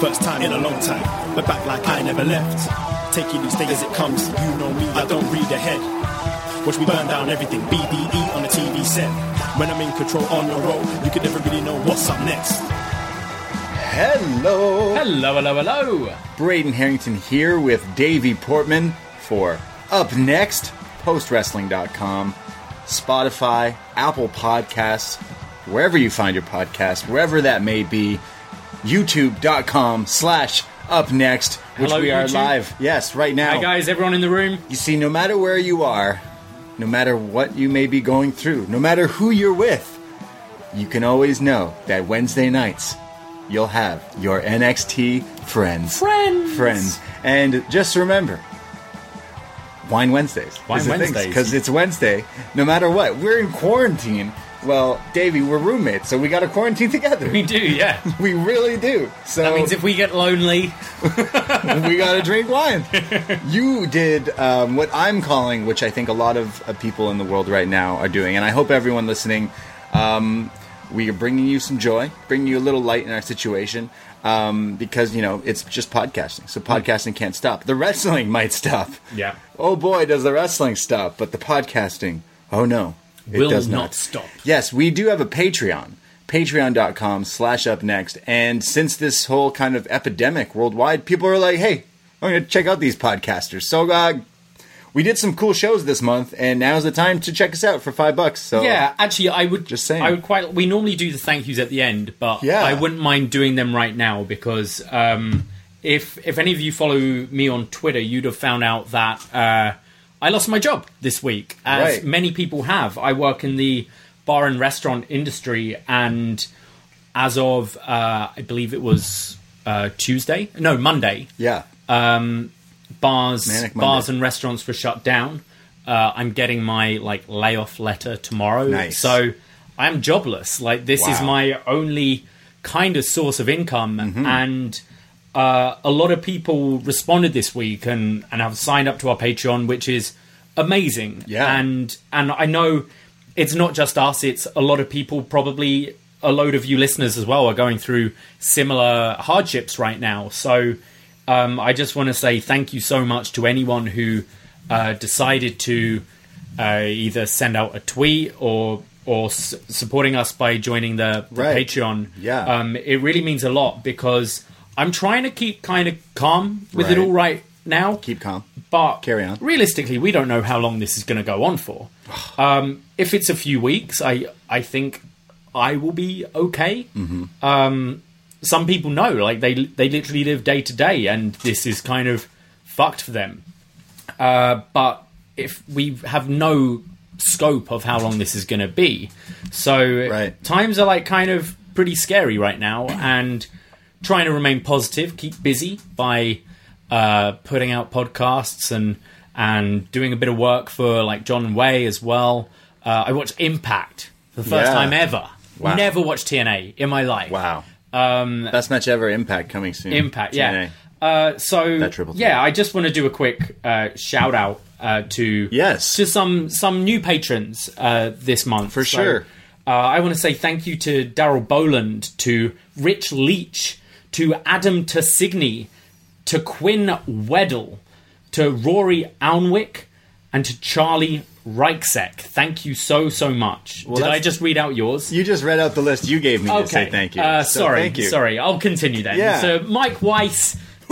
First time in a long time, but back like I never left. Taking each day as it comes, you know me, I don't read ahead. Watch me burn down everything, BDE on the TV set. When I'm in control on the road, you can never really know what's up next. Hello. Hello, hello, hello. Braden Herrington here with Davie Portman for Up Next, postwrestling.com, Spotify, Apple Podcasts, wherever you find your podcast, wherever that may be, youtube.com slash up next, which Hello, we are YouTube. live. Yes, right now. Hi, guys, everyone in the room. You see, no matter where you are, no matter what you may be going through, no matter who you're with, you can always know that Wednesday nights you'll have your NXT friends. Friends. Friends. And just remember, Wine Wednesdays. Wine Wednesdays. Because it's Wednesday, no matter what. We're in quarantine. Well, Davey, we're roommates, so we got to quarantine together. We do, yeah. We really do. So That means if we get lonely, we gotta drink wine. you did um, what I'm calling, which I think a lot of uh, people in the world right now are doing, and I hope everyone listening, um, we are bringing you some joy, bringing you a little light in our situation, um, because you know it's just podcasting, so podcasting can't stop. The wrestling might stop. Yeah. Oh boy, does the wrestling stop? But the podcasting, oh no, Will does not not stop. Yes, we do have a Patreon. Patreon.com slash up next. And since this whole kind of epidemic worldwide, people are like, hey, I'm going to check out these podcasters. So uh, we did some cool shows this month, and now's the time to check us out for five bucks. So yeah. Actually, I would Just saying. I would quite. We normally do the thank yous at the end, but Yeah. I wouldn't mind doing them right now because um, if if any of you follow me on Twitter, you'd have found out that uh, I lost my job this week, as Right. many people have. I work in the bar and restaurant industry, and as of uh, I believe it was uh, Tuesday, no Monday, yeah. um, bars bars and restaurants were shut down. Uh, I'm getting my like layoff letter tomorrow, Nice. so I am jobless. Like this is Wow. Mm-hmm. my only kind of source of income, and uh, a lot of people responded this week and and have signed up to our Patreon, which is amazing. Yeah. and and I know it's not just us; it's a lot of people probably. A load of you listeners as well are going through similar hardships right now. So um, I just want to say thank you so much to anyone who uh, decided to uh, either send out a tweet or or s- supporting us by joining the, the Right. Patreon. Yeah. um, it really means a lot because I'm trying to keep kind of calm with it all right now. Keep calm. But Carry on. Realistically, we don't know how long this is going to go on for. Um, if it's a few weeks, I I think I will be okay. Mm-hmm. Um, some people know, like they they literally live day to day, and this is kind of fucked for them. Uh, but if we have no scope of how long this is going to be, so Right. times are like kind of pretty scary right now, and trying to remain positive, keep busy by uh, putting out podcasts and and doing a bit of work for like John Way as well. Uh, I watched Impact for the first Yeah. time ever. Wow. Never watched TNA in my life. Wow. Um, Best match ever. Impact coming soon. Impact, yeah. Uh, so yeah. I just want to do a quick uh, shout out uh, to Yes. to some some new patrons uh, this month For So, sure. Uh, I want to say thank you to Daryl Boland, to Rich Leach, to Adam Tassigny, to Quinn Weddle, to Rory Alnwick, and to Charlie Reichsek. Thank you so so much. Did I just read out yours? You just read out the list you gave me to Okay. say thank you. Uh, So sorry, thank you. sorry. I'll continue then. Yeah. So Mike Weiss,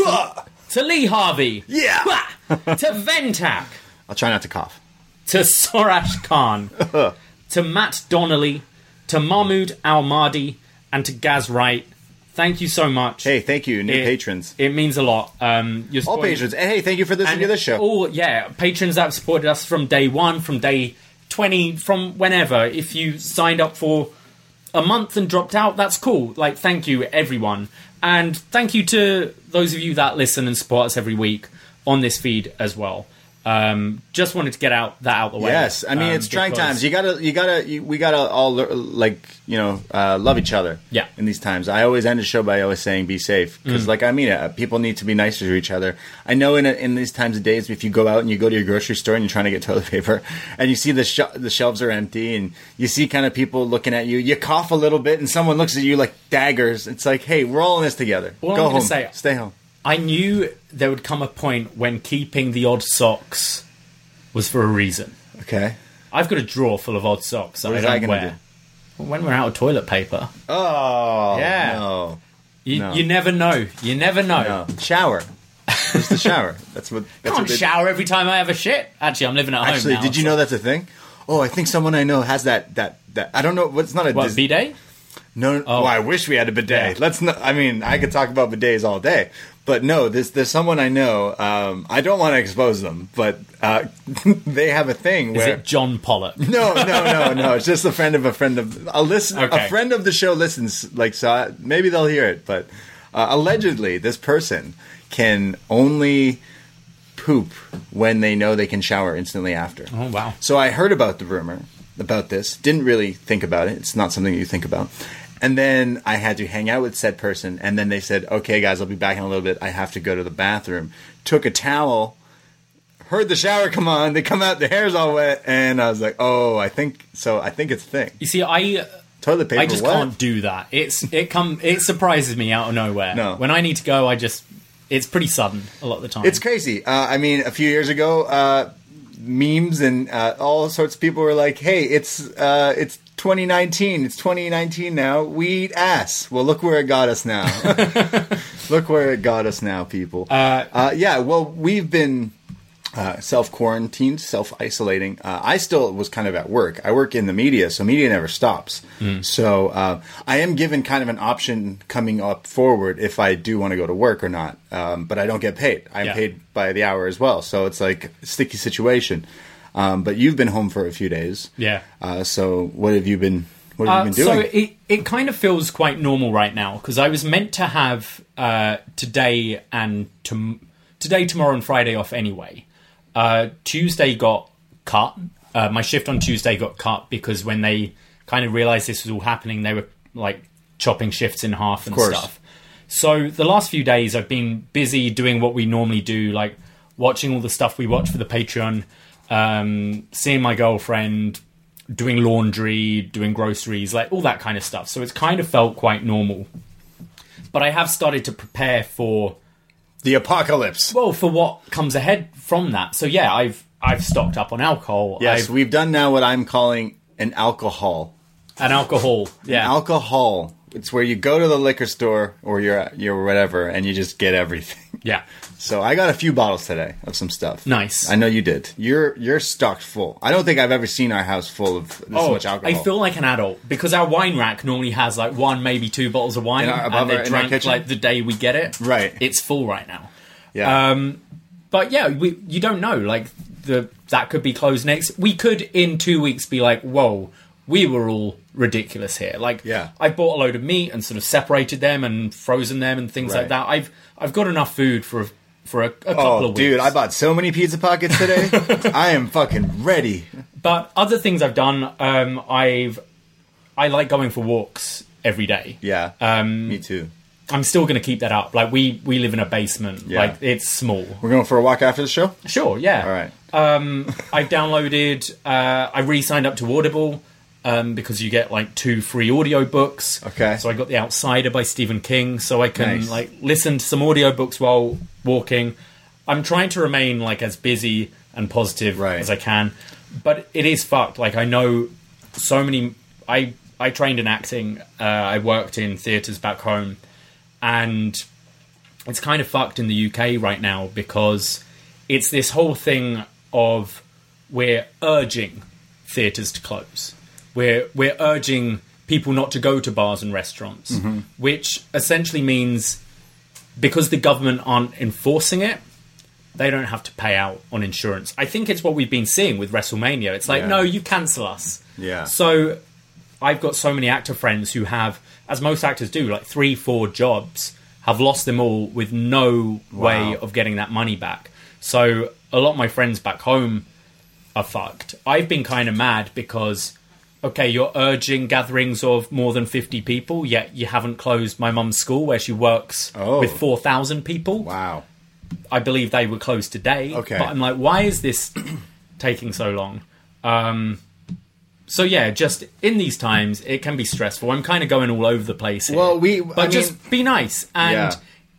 to Lee Harvey, Yeah. to Ventak, I'll try not to cough. to Sorash Khan, to Matt Donnelly, to Mahmoud Al Mahdi, and to Gaz Wright. Thank you so much. Hey, thank you, new It- patrons. It means a lot. Um, you're All patrons. And hey, thank you for listening to this show. All yeah, patrons that have supported us from day one, from day twenty, from whenever. If you signed up for a month and dropped out, that's cool. Like, thank you, everyone, and thank you to those of you that listen and support us every week on this feed as well. Um, just wanted to get out that out the way. Yes, I mean um, it's trying because- times. You gotta, you gotta, you, we gotta all like you know uh, love each other. Yeah. In these times, I always end the show by always saying "be safe" Mm. because, like, I mean, it. people need to be nicer to each other. I know in a, in these times of days, if you go out and you go to your grocery store and you're trying to get toilet paper, and you see the sh- the shelves are empty, and you see kind of people looking at you, you cough a little bit, and someone looks at you like daggers. It's like, hey, we're all in this together. Well, go I'm home, say- stay home. I knew there would come a point when keeping the odd socks was for a reason. Okay. I've got a drawer full of odd socks that What I is that don't gonna wear. When we're out of toilet paper, Oh Yeah. No. you, No. you never know. You never know. No. Shower. Just the shower. That's what. That's Can't they- shower every time I have a shit. Actually, I'm living at home Actually, now, did you know that's a thing? Oh, I think someone I know has that. That that I don't know. What's not a What dis- bidet? no. no Oh. Well, I wish we had a bidet. Yeah. Let's not. I mean, I could talk about bidets all day, but no. There's there's someone I know. Um, I don't want to expose them, but uh, they have a thing Is where. it John Pollock? no, no, no, no. It's just a friend of a friend of a listen. Okay. A friend of the show listens. Like so, I, maybe they'll hear it. But uh, allegedly, this person can only poop when they know they can shower instantly after. Oh wow. So I heard about the rumor about this. Didn't really think about it. It's not something you think about. And then I had to hang out with said person. And then they said, "Okay, guys, I'll be back in a little bit. I have to go to the bathroom." Took a towel. Heard the shower come on. They come out. The hair's all wet, and I was like, "Oh, I think so. I think it's a thing." You see, I Toilet paper. I just what? can't do that. It's it come it surprises me out of nowhere. No. When I need to go, I just it's pretty sudden a lot of the time. It's crazy. Uh, I mean, a few years ago, uh, memes and uh, all sorts of people were like, "Hey, it's uh, it's 2019. It's 2019 now. We eat ass." Well, look where it got us now. look where it got us now, people. Uh, yeah. Well, we've been. Uh, self quarantined, self isolating. Uh, I still was kind of at work. I work in the media, so media never stops. So uh, I am given kind of an option coming up forward if I do want to go to work or not. Um, but I don't get paid. I'm Yeah. paid by the hour as well. So it's like a sticky situation. Um, but you've been home for a few days. Yeah. Uh, so what have you been? What have Uh, you been doing? so it it kind of feels quite normal right now because I was meant to have uh, today and tom- today, tomorrow, and Friday off anyway. Uh, Tuesday got cut. Uh, my shift on Tuesday got cut because when they kind of realized this was all happening, they were like chopping shifts in half and stuff. So the last few days, I've been busy doing what we normally do, like watching all the stuff we watch for the Patreon, um, seeing my girlfriend, doing laundry, doing groceries, like all that kind of stuff. So it's kind of felt quite normal. But I have started to prepare for the apocalypse. well for what comes ahead from that. So yeah, I've I've stocked up on alcohol. yes, I've, we've done now what I'm calling an alcohol. An alcohol. Yeah, alcohol. It's where you go to the liquor store or you're you're whatever, and you just get everything. Yeah. So I got a few bottles today of some stuff. Nice. I know you did. You're you're stocked full. I don't think I've ever seen our house full of this much alcohol. Oh, I feel like an adult because our wine rack normally has like one, maybe two bottles of wine, In our- and they're our- drank like the day we get it. Right. it's full right now. yeah. Um, but yeah, we you don't know. Like the that could be closed next. We could in two weeks be like, whoa, we were all ridiculous here. Like, Yeah. I bought a load of meat and sort of separated them and frozen them and things Right. like that. I've I've got enough food for a for a, a couple Oh, of weeks. dude, I bought so many pizza pockets today. I am fucking ready. But other things I've done, um, I've I like going for walks every day. Yeah. Um, Me too. I'm still going to keep that up. Like we we live in a basement. Yeah. Like it's small. We're going for a walk after the show. Sure, yeah. All right. I've downloaded. Uh, I re-signed up to Audible um, because you get like two free audio books. Okay. So I got The Outsider by Stephen King, so I can Nice. like listen to some audio books while walking. I'm trying to remain like as busy and positive Right. as I can, but it is fucked. Like I know so many. I I trained in acting. Uh, I worked in theaters back home, and it's kind of fucked in the UK right now because it's this whole thing of we're urging theaters to close. We're we're urging people not to go to bars and restaurants, mm-hmm. which essentially means because the government aren't enforcing it, they don't have to pay out on insurance. I think it's what we've been seeing with WrestleMania. It's like, Yeah. no, you cancel us. Yeah. So I've got so many actor friends who have, as most actors do, like three, four jobs, have lost them all with no way of getting that money back. So a lot of my friends back home are fucked. I've been kind of mad because, okay, you're urging gatherings of more than 50 people, yet you haven't closed my mum's school where she works Oh. with 4,000 people. Wow. I believe they were closed today. Okay. But I'm like, why is this taking so long? Um, so yeah, just in these times, it can be stressful. I'm kind of going all over the place. Here. Well, we- but I just mean- be nice and Yeah.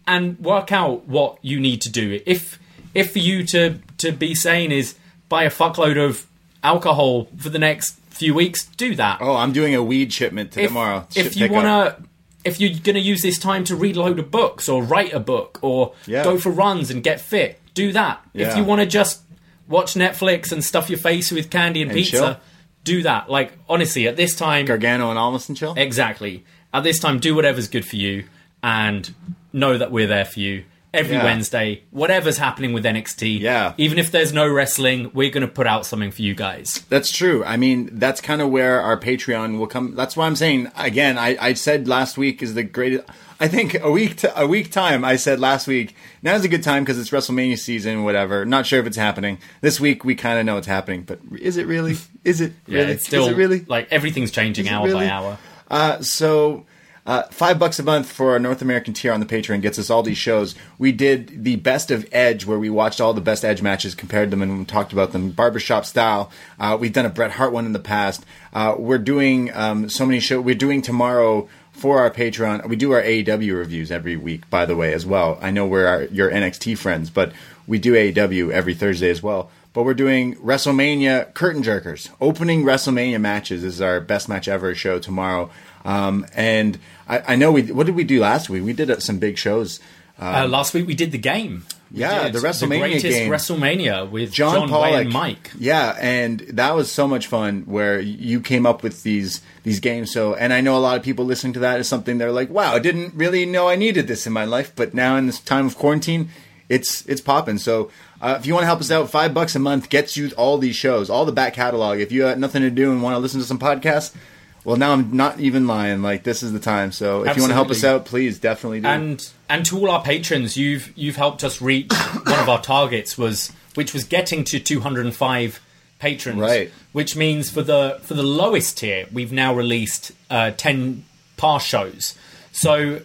and work out what you need to do. If if for you to to be sane is buy a fuckload of alcohol for the next few weeks, do that Oh, I'm doing a weed shipment to if, tomorrow. if you want to if you're going to use this time to read a load of books or write a book or Yeah. go for runs and get fit do that if you want to just watch netflix and stuff your face with candy and, And pizza chill. do that like honestly at this time Gargano and Almas and chill. exactly at this time do whatever's good for you and know that we're there for you every Yeah. wednesday whatever's happening with nxt Yeah. even if there's no wrestling we're going to put out something for you guys That's true. I mean, that's kind of where our Patreon will come. That's why I'm saying again. I, I said last week is the greatest. I think a week to, a week time. I said last week. Now's a good time because it's WrestleMania season. Whatever. Not sure if it's happening this week. We kind of know it's happening, but is it really? Is it yeah really? it's still is it really? like everything's changing hour really? by hour Uh, so uh, five bucks a month for our North American tier on the Patreon gets us all these shows. We did the best of Edge, where we watched all the best Edge matches, compared them, and talked about them barbershop style. Uh, we've done a Bret Hart one in the past. Uh, we're doing um, so many shows. We're doing tomorrow for our Patreon. We do our AEW reviews every week, by the way, as well. I know we're our, your NXT friends, but we do AEW every Thursday as well. But we're doing WrestleMania curtain jerkers. Opening WrestleMania matches is our best match ever show tomorrow. Um, and I, I know we. What did we do last week? We did uh, some big shows. Uh, last week we did the game. We Yeah, the WrestleMania greatest game. WrestleMania with John, John, Pollock, and Mike. Yeah, and that was so much fun. Where you came up with these these games. So, and I know a lot of people listening to that is something they're like, "Wow, I didn't really know I needed this in my life." But now in this time of quarantine, it's it's popping. So, uh, if you want to help us out, five bucks a month gets you all these shows, all the back catalog. If you have nothing to do and want to listen to some podcasts. Well, now I'm not even lying. Like this is the time. So if you want to help us out, please definitely do. And and to all our patrons, you've you've helped us reach one of our targets was which was getting to 205 patrons. Right. Which means for the for the lowest tier, we've now released uh, 10 par shows. So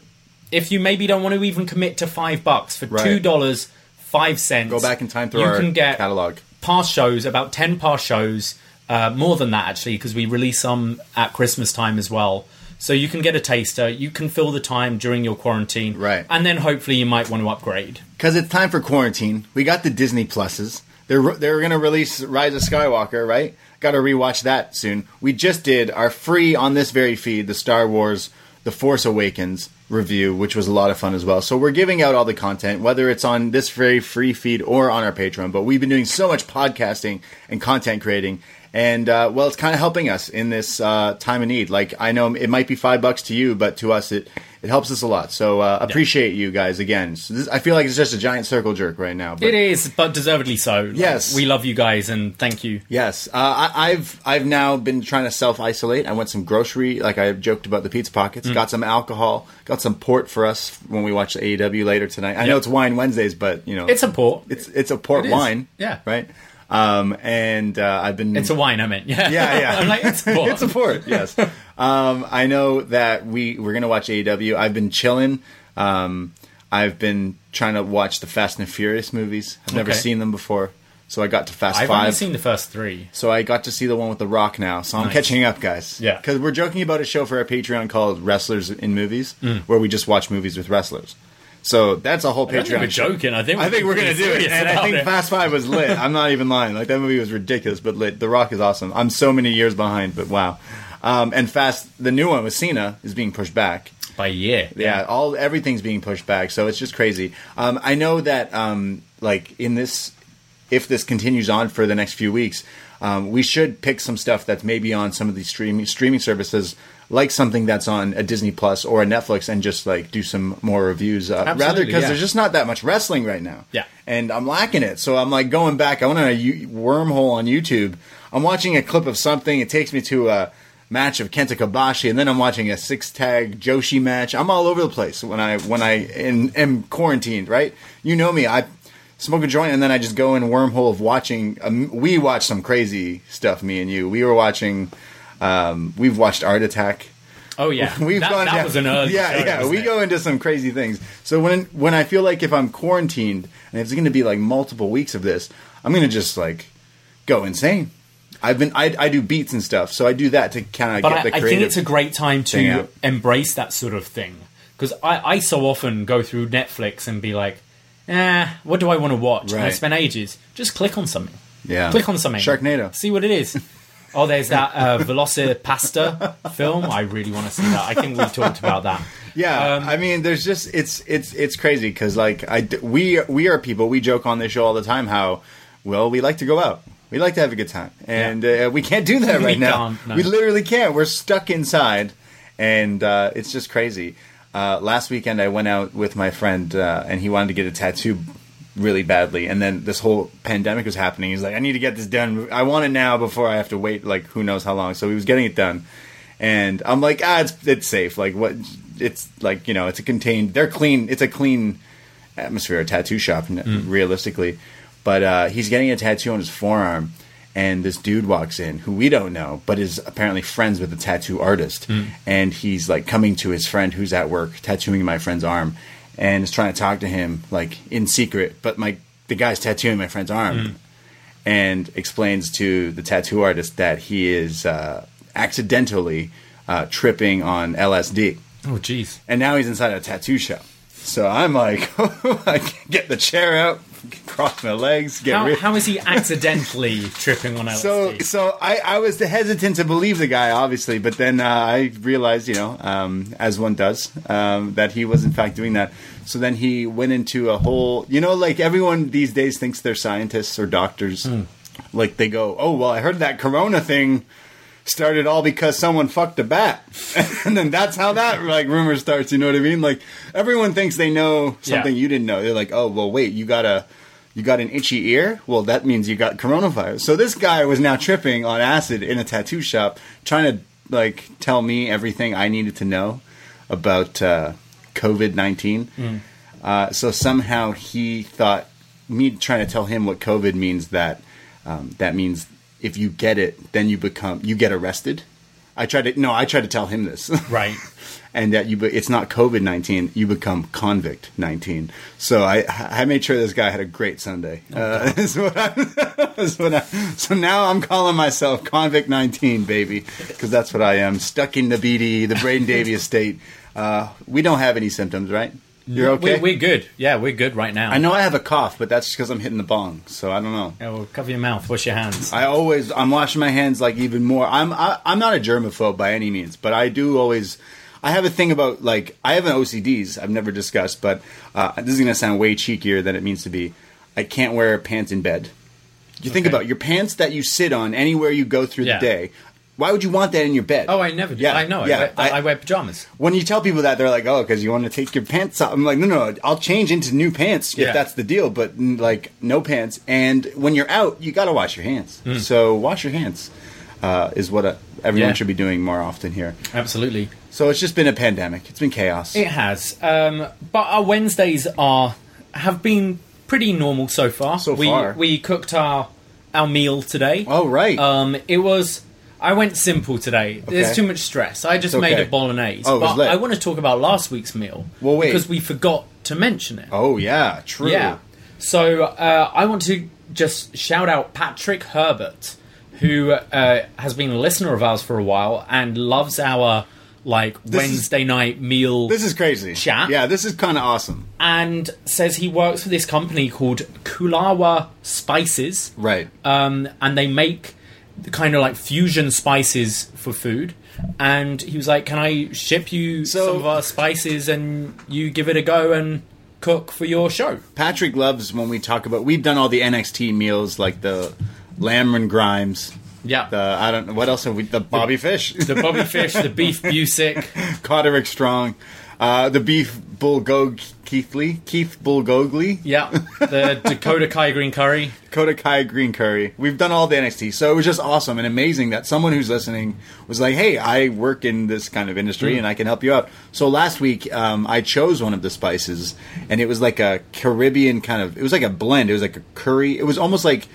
if you maybe don't want to even commit to five bucks for Right. two dollars five cents, Go back in time through you our can get catalog. past shows, about 10 past shows, uh, more than that actually, because we release some at Christmas time as well. So you can get a taster, you can fill the time during your quarantine, Right. And then hopefully you might want to upgrade. because it's time for quarantine. We got the Disney Pluses. They're they're gonna release Rise of Skywalker, right? Got to rewatch that soon. We just did our free on this very feed the Star Wars The Force Awakens review, which was a lot of fun as well. So we're giving out all the content, whether it's on this very free feed or on our Patreon. But we've been doing so much podcasting and content creating. And uh, well, it's kind of helping us in this uh, time of need. Like I know it might be five bucks to you, but to us it It helps us a lot. So uh, appreciate you guys again. So this, I feel like it's just a giant circle jerk right now. But It is, but deservedly so. Like, Yes. we love you guys, and thank you. Yes, uh, I, I've I've now been trying to self isolate. I went some grocery, like I joked about the pizza pockets. Mm. Got some alcohol, got some port for us when we watch the AEW later tonight. I know it's Wine Wednesdays, but you know It's a port. it's it's a port It wine, Yeah. right. Um, and uh, I've been It's a wine, I meant. Yeah, yeah, yeah. I'm like, it's a port. it's a port. Yes. um, I know that we we're gonna watch AEW. I've been chilling. Um, I've been trying to watch the Fast and Furious movies. I've never Okay. seen them before, so I got to Fast I've Five. only seen the first three. So I got to see the one with The Rock now. So I'm Nice. catching up, guys. Yeah. Because we're joking about a show for our Patreon called Wrestlers in Movies, Mm. where we just watch movies with wrestlers. So that's a whole I Patreon. think we're joking. I think I think we're gonna do it, and I think it. Fast Five was lit. I'm not even lying. Like that movie was ridiculous, but lit. The Rock is awesome. I'm so many years behind, but wow. Um, and Fast, the new one with Cena is being pushed back. by a year. Yeah, all everything's being pushed back, so it's just crazy. Um, I know that um, like in this, if this continues on for the next few weeks, um, we should pick some stuff that's maybe on some of these streaming streaming services, like something that's on a Disney Plus or a Netflix, and just like do some more reviews. Uh, rather, because yeah. there's just not that much wrestling right now. Yeah. and I'm lacking it. So I'm like going back. I went on a U- wormhole on YouTube. I'm watching a clip of something. It takes me to a match of Kenta Kobashi, and then I'm watching a six tag Joshi match. I'm all over the place when I when I in, am quarantined. Right? You know me. I smoke a joint, and then I just go in wormhole of watching. Um, we watch some crazy stuff. Me and you. We were watching. Um, we've watched Art Attack. Oh yeah, We've that, gone that down- was an. Yeah, show, yeah. We it? go into some crazy things. So when when I feel like if I'm quarantined and it's going to be like multiple weeks of this, I'm going to just like go insane. I've been I, I do beats and stuff, so I do that to kind of But get I, the I think it's a great time to embrace that sort of thing because I, I so often go through Netflix and be like, eh, what do I want to watch? And I spend ages. Just click on something. Yeah. Click on something. Sharknado. See what it is. Oh, there's that uh, VelociPastor film. I really want to see that. I think we talked about that. Yeah, Um, I mean, there's just it's it's it's crazy because like I we we are people we joke on this show all the time how well we like to go out. We like to have a good time, and uh, we can't do that right now. no. We literally can't. We're stuck inside, and uh, it's just crazy. Uh, last weekend, I went out with my friend, uh, and he wanted to get a tattoo really badly. And then this whole pandemic was happening. He's like, "I need to get this done. I want it now before I have to wait like who knows how long." So he was getting it done, and I'm like, "Ah, it's it's safe. Like what? It's like you know, it's a contained. They're clean. It's a clean atmosphere, a tattoo shop, n realistically. But uh, he's getting a tattoo on his forearm, and this dude walks in who we don't know, but is apparently friends with the tattoo artist. And he's like coming to his friend who's at work, tattooing my friend's arm, and is trying to talk to him like in secret. But my the guy's tattooing my friend's arm, and explains to the tattoo artist that he is uh, accidentally uh, tripping on LSD Oh, jeez. and now he's inside a tattoo shop. So I'm like, I get the chair out, cross my legs, get How, rid. how is he accidentally tripping on LSD? so, so I, I was hesitant to believe the guy, obviously, but then uh, I realized, you know, um, as one does, um, that he was in fact doing that. So then he went into a whole, you know, like everyone these days thinks they're scientists or doctors. Like they go, oh well, I heard that Corona thing started all because someone fucked a bat, and then that's how that like rumor starts. You know what I mean? Like everyone thinks they know something Yeah. you didn't know. They're like, oh well, wait, you got a you got an itchy ear? Well, that means you got coronavirus. So this guy was now tripping on acid in a tattoo shop, trying to like tell me everything I needed to know about uh, COVID nineteen. Uh, so somehow he thought me trying to tell him what COVID means that um, that means if you get it, then you become you get arrested. I tried to no, I tried to tell him this. right. and that you be- it's not COVID nineteen, you become convict nineteen. So I I made sure this guy had a great Sunday. Uh, is what I, is what I, so now I'm calling myself convict nineteen, baby, because that's what I am. Stuck in the BD, the Braden Davie estate. Uh, we don't have any symptoms, right? You're okay. We're, we're good. Yeah, we're good right now. I know I have a cough, but that's because I'm hitting the bong. So I don't know. Yeah, well, cover your mouth. Wash your hands. I always I'm washing my hands like even more. I'm I, I'm not a germaphobe by any means, but I do always. I have a thing about like I have an OCDs I've never discussed, but uh, this is gonna sound way cheekier than it means to be. I can't wear pants in bed. You think Okay. about your pants that you sit on anywhere you go through Yeah. the day. Why would you want that in your bed? Oh, I never do. Yeah, I know. Yeah, I, wear, I, wear pajamas. when you tell people that, they're like, "Oh, because you want to take your pants off." I'm like, "No, no, I'll change into new pants Yeah. if that's the deal." But like, no pants. And when you're out, you got to wash your hands. So wash your hands uh, is what uh, everyone Hmm. Yeah. should be doing more often here. Absolutely. So it's just been a pandemic. It's been chaos. It has. Um, but our Wednesdays are have been pretty normal so far. So we, far. We cooked our our meal today. oh right. Um, it was. I went simple today. There's too much stress. I just It's made a bolognese. Oh, it was but. I want to talk about last week's meal. Well, wait. Because we forgot to mention it. oh yeah, true. Yeah. So uh, I want to just shout out Patrick Herbert, who uh, has been a listener of ours for a while and loves our like is- Wednesday night meal This is crazy. Chat. Yeah, this is kind of awesome. and says he works for this company called Kulawa Spices. Right. Um, and they make kind of like fusion spices for food. And he was like, "Can I ship you So- some of our spices and you give it a go and cook for your show?" Patrick loves when we talk about. We've done all the NXT meals like the lamb and grimes. Yeah. The I don't know what else have we. The Bobby Fish, the Bobby Fish, the beef Busick. Coderick Strong, uh, the beef Bulgog Keithley, Keith Bulgogly, Yeah, the Dakota Kai green curry. Dakota Kai Green Curry. We've done all the NXT, so it was just awesome and amazing that someone who's listening was like, "Hey, I work in this kind of industry and I can help you out." So last week, um, I chose one of the spices, and it was like a Caribbean kind of. It was like a blend. It was like a curry. It was almost like.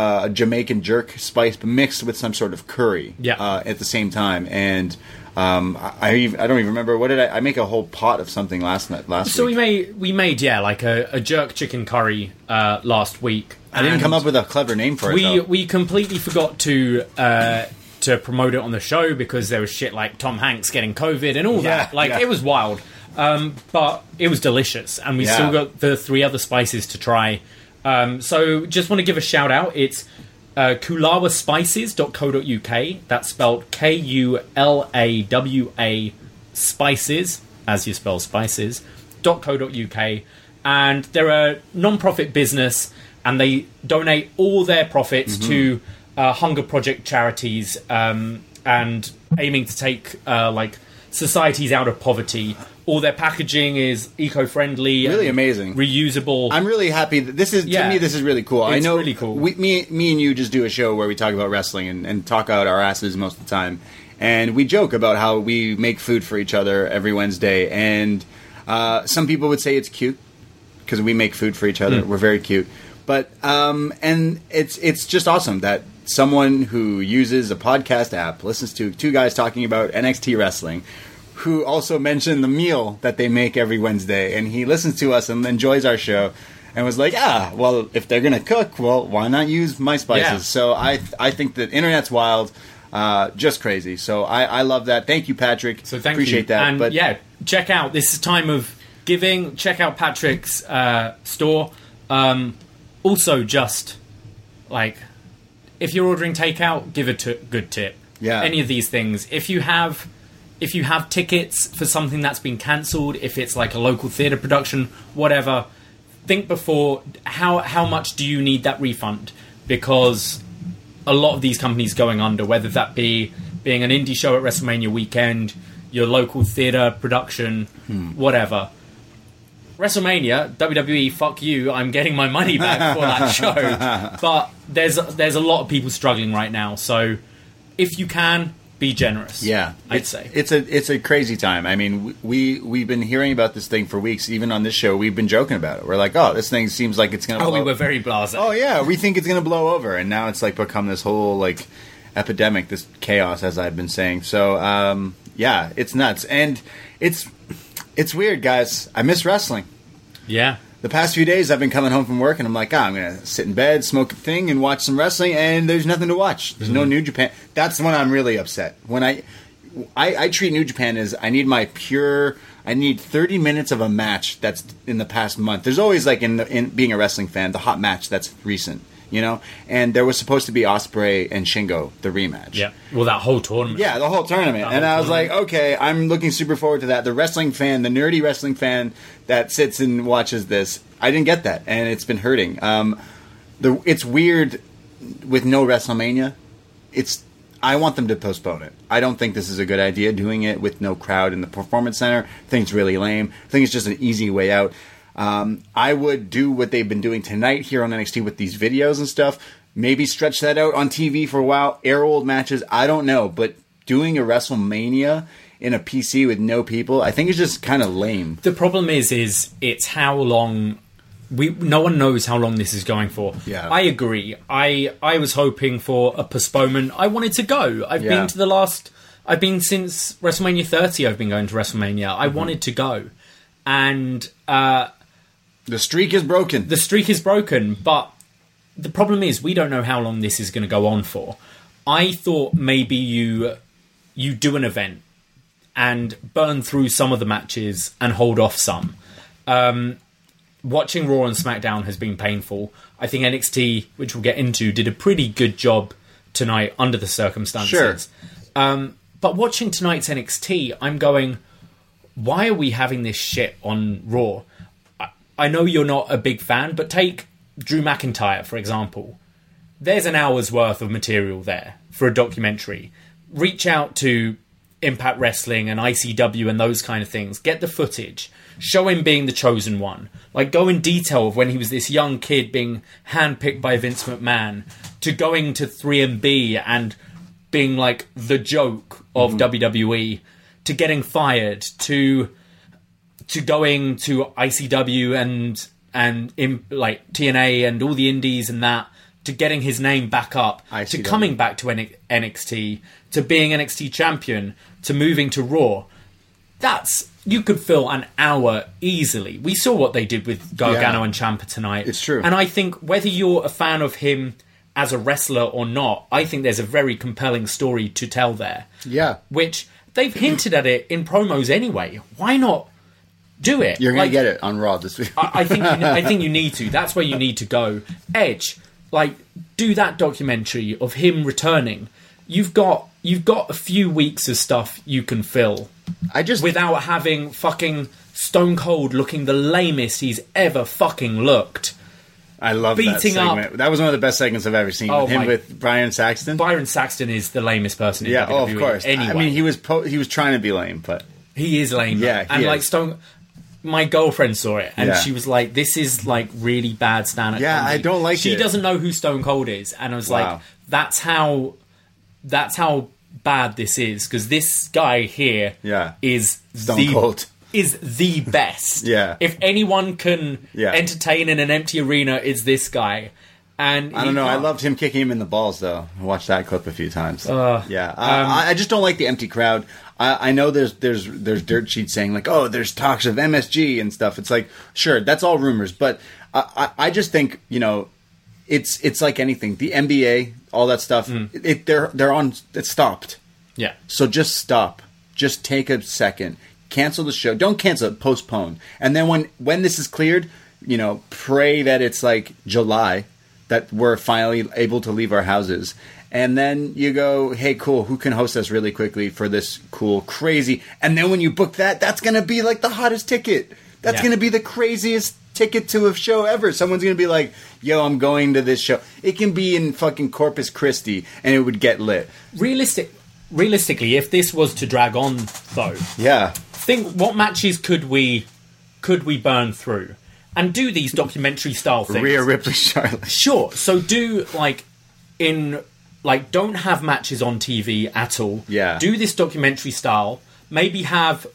Uh, a Jamaican jerk spice, mixed with some sort of curry. Yeah. Uh, at the same time, and um, I I, don't even remember what did I, I make a whole pot of something last night last So we made we made yeah like a, a jerk chicken curry uh, last week. I didn't come up with a clever name for it. We we completely forgot to uh, to promote it on the show because there was shit like Tom Hanks getting COVID and all that. Like yeah. it was wild, um, but it was delicious, and we Yeah. still got the three other spices to try. Um, so just want to give a shout out. It's uh, kulawaspices.co.uk. That's spelled K U L A W A spices, as you spell spices, .co.uk. And they're a non-profit business, and they donate all their profits to uh, hunger project charities, um, and aiming to take uh, like societies out of poverty. All their packaging is eco-friendly, Really amazing. reusable. I'm really happy that this is Yeah. to me. This is really cool. I It's know really cool. We, me, me and you just do a show where we talk about wrestling and, and talk out our asses most of the time, and we joke about how we make food for each other every Wednesday. And uh, some people would say it's cute because we make food for each other. We're very cute, but um, and it's it's just awesome that someone who uses a podcast app listens to two guys talking about NXT wrestling. Who also mentioned the meal that they make every Wednesday, and he listens to us and enjoys our show, and was like, "Ah, well, if they're gonna cook, well, why not use my spices?" Yeah. So I, I think that internet's wild, uh, just crazy. So I, I love that. Thank you, Patrick. So thank appreciate you. that. And but yeah, check out this time of giving. Check out Patrick's uh, store. Um, also, just like if you're ordering takeout, give a t- good tip. Yeah. Any of these things. If you have if you have tickets for something that's been cancelled, if it's like a local theatre production, whatever, think before how how much do you need that refund? Because a lot of these companies going under, whether that be being an indie show at WrestleMania weekend, your local theatre production, hmm. whatever. WrestleMania, WWE, fuck you, I'm getting my money back for that show. But there's there's a lot of people struggling right now, so if you can, be generous. Yeah, I'd it's, say. it's a it's a crazy time. I mean, we we've been hearing about this thing for weeks. Even on this show, we've been joking about it. We're like, oh, this thing seems like it's gonna. Oh, blow. we were very blasé. Oh yeah, we think it's gonna blow over, and now it's like become this whole like epidemic, this chaos, as I've been saying. So um, yeah, it's nuts, and it's it's weird, guys. I miss wrestling. Yeah. The past few days, I've been coming home from work, and I'm like, ah, I'm gonna sit in bed, smoke a thing, and watch some wrestling. And there's nothing to watch. There's no New Japan. That's when I'm really upset. When I, I, I treat New Japan as I need my pure. I need 30 minutes of a match that's in the past month. There's always like in, the, in being a wrestling fan, the hot match that's recent, you know. And there was supposed to be Osprey and Shingo, the rematch. Yeah. Well, that whole tournament. Yeah, the whole tournament. The and whole I was like, okay, I'm looking super forward to that. The wrestling fan, the nerdy wrestling fan that sits and watches this, I didn't get that, and it's been hurting. Um, the it's weird with no WrestleMania. It's I want them to postpone it. I don't think this is a good idea doing it with no crowd in the performance center. I think it's really lame. I think it's just an easy way out. Um, I would do what they've been doing tonight here on NXT with these videos and stuff. Maybe stretch that out on TV for a while, air old matches. I don't know, but doing a WrestleMania in a PC with no people, I think it's just kind of lame. The problem is, is it's how long we no one knows how long this is going for. Yeah. I agree. I I was hoping for a postponement. I wanted to go. I've Yeah. been to the last. I've been since WrestleMania 30. I've been going to WrestleMania. I Mm-hmm. wanted to go, and uh, The streak is broken. the streak is broken. But the problem is, we don't know how long this is going to go on for. I thought maybe you you do an event and burn through some of the matches and hold off some. Um, watching Raw and SmackDown has been painful. I think NXT, which we'll get into, did a pretty good job tonight under the circumstances. Um, but watching tonight's NXT, I'm going, why are we having this shit on Raw? I, know you're not a big fan, but take Drew McIntyre, for example. There's an hour's worth of material there for a documentary. Reach out to Impact Wrestling and ICW and those kind of things. Get the footage. Show him being the chosen one. Like, go in detail of when he was this young kid being handpicked by Vince McMahon to going to 3MB and being like the joke of mm-hmm. WWE to getting fired to to going to ICW and and in, like TNA and all the indies and that to getting his name back up to coming back to N- NXT to being NXT champion to moving to Raw. That's you could fill an hour easily. We saw what they did with Gargano Yeah. and Ciampa tonight. It's true. And I think whether you're a fan of him as a wrestler or not, I think there's a very compelling story to tell there yeah. which they've hinted at it in promos anyway. Why not do it? You're going Like, to get it on Raw this week. I, I think you, I think you need to. That's where you need to go. Edge, like, do that documentary of him returning. You've got you've got a few weeks of stuff you can fill I just without having fucking Stone Cold looking the lamest he's ever fucking looked. I love beating that up- That was one of the best segments I've ever seen. Oh him my- with Brian Saxton. Byron Saxton is the lamest person in yeah, oh, of course. Anyway, I mean, he was po- he was trying to be lame, but He is lame. Yeah, he and like. Stone. My girlfriend saw it and Yeah. she was like, "This is like really bad stand-up." Yeah, comedy." I don't like She it. doesn't know who Stone Cold is, and I was like, "That's how, that's how bad this is." Because this guy here Yeah. is Stone the, Cold. is the best. Yeah. If anyone can Yeah. entertain in an empty arena, it's this guy. And I don't know. I loved him kicking him in the balls, though. I watched that clip a few times. Uh, yeah, I, I- I just don't like the empty crowd. I, I know there's there's there's dirt sheets saying like, oh, there's talks of MSG and stuff. It's like, sure, that's all rumors, but I, I, I just think you know, it's it's like anything. The NBA, all that stuff, Mm. it they're they're on. It's stopped. Yeah. So just stop. Just take a second. Cancel the show. Don't cancel it. Postpone. And then when when this is cleared, you know, pray that it's like July that we're finally able to leave our houses. And then you go, hey, cool. Who can host us really quickly for this cool, crazy? And then when you book that, that's gonna be like the hottest ticket. That's Yeah. gonna be the craziest ticket to a show ever. Someone's gonna be like, "Yo, I'm going to this show." It can be in fucking Corpus Christi, and it would get lit. Realistic, realistically, if this was to drag on, though, Yeah, think what matches could we could we burn through and do these documentary style things Rhea Ripley, Charlotte. sure so do like in like don't have matches on tv at all. Yeah. do this documentary style. Maybe have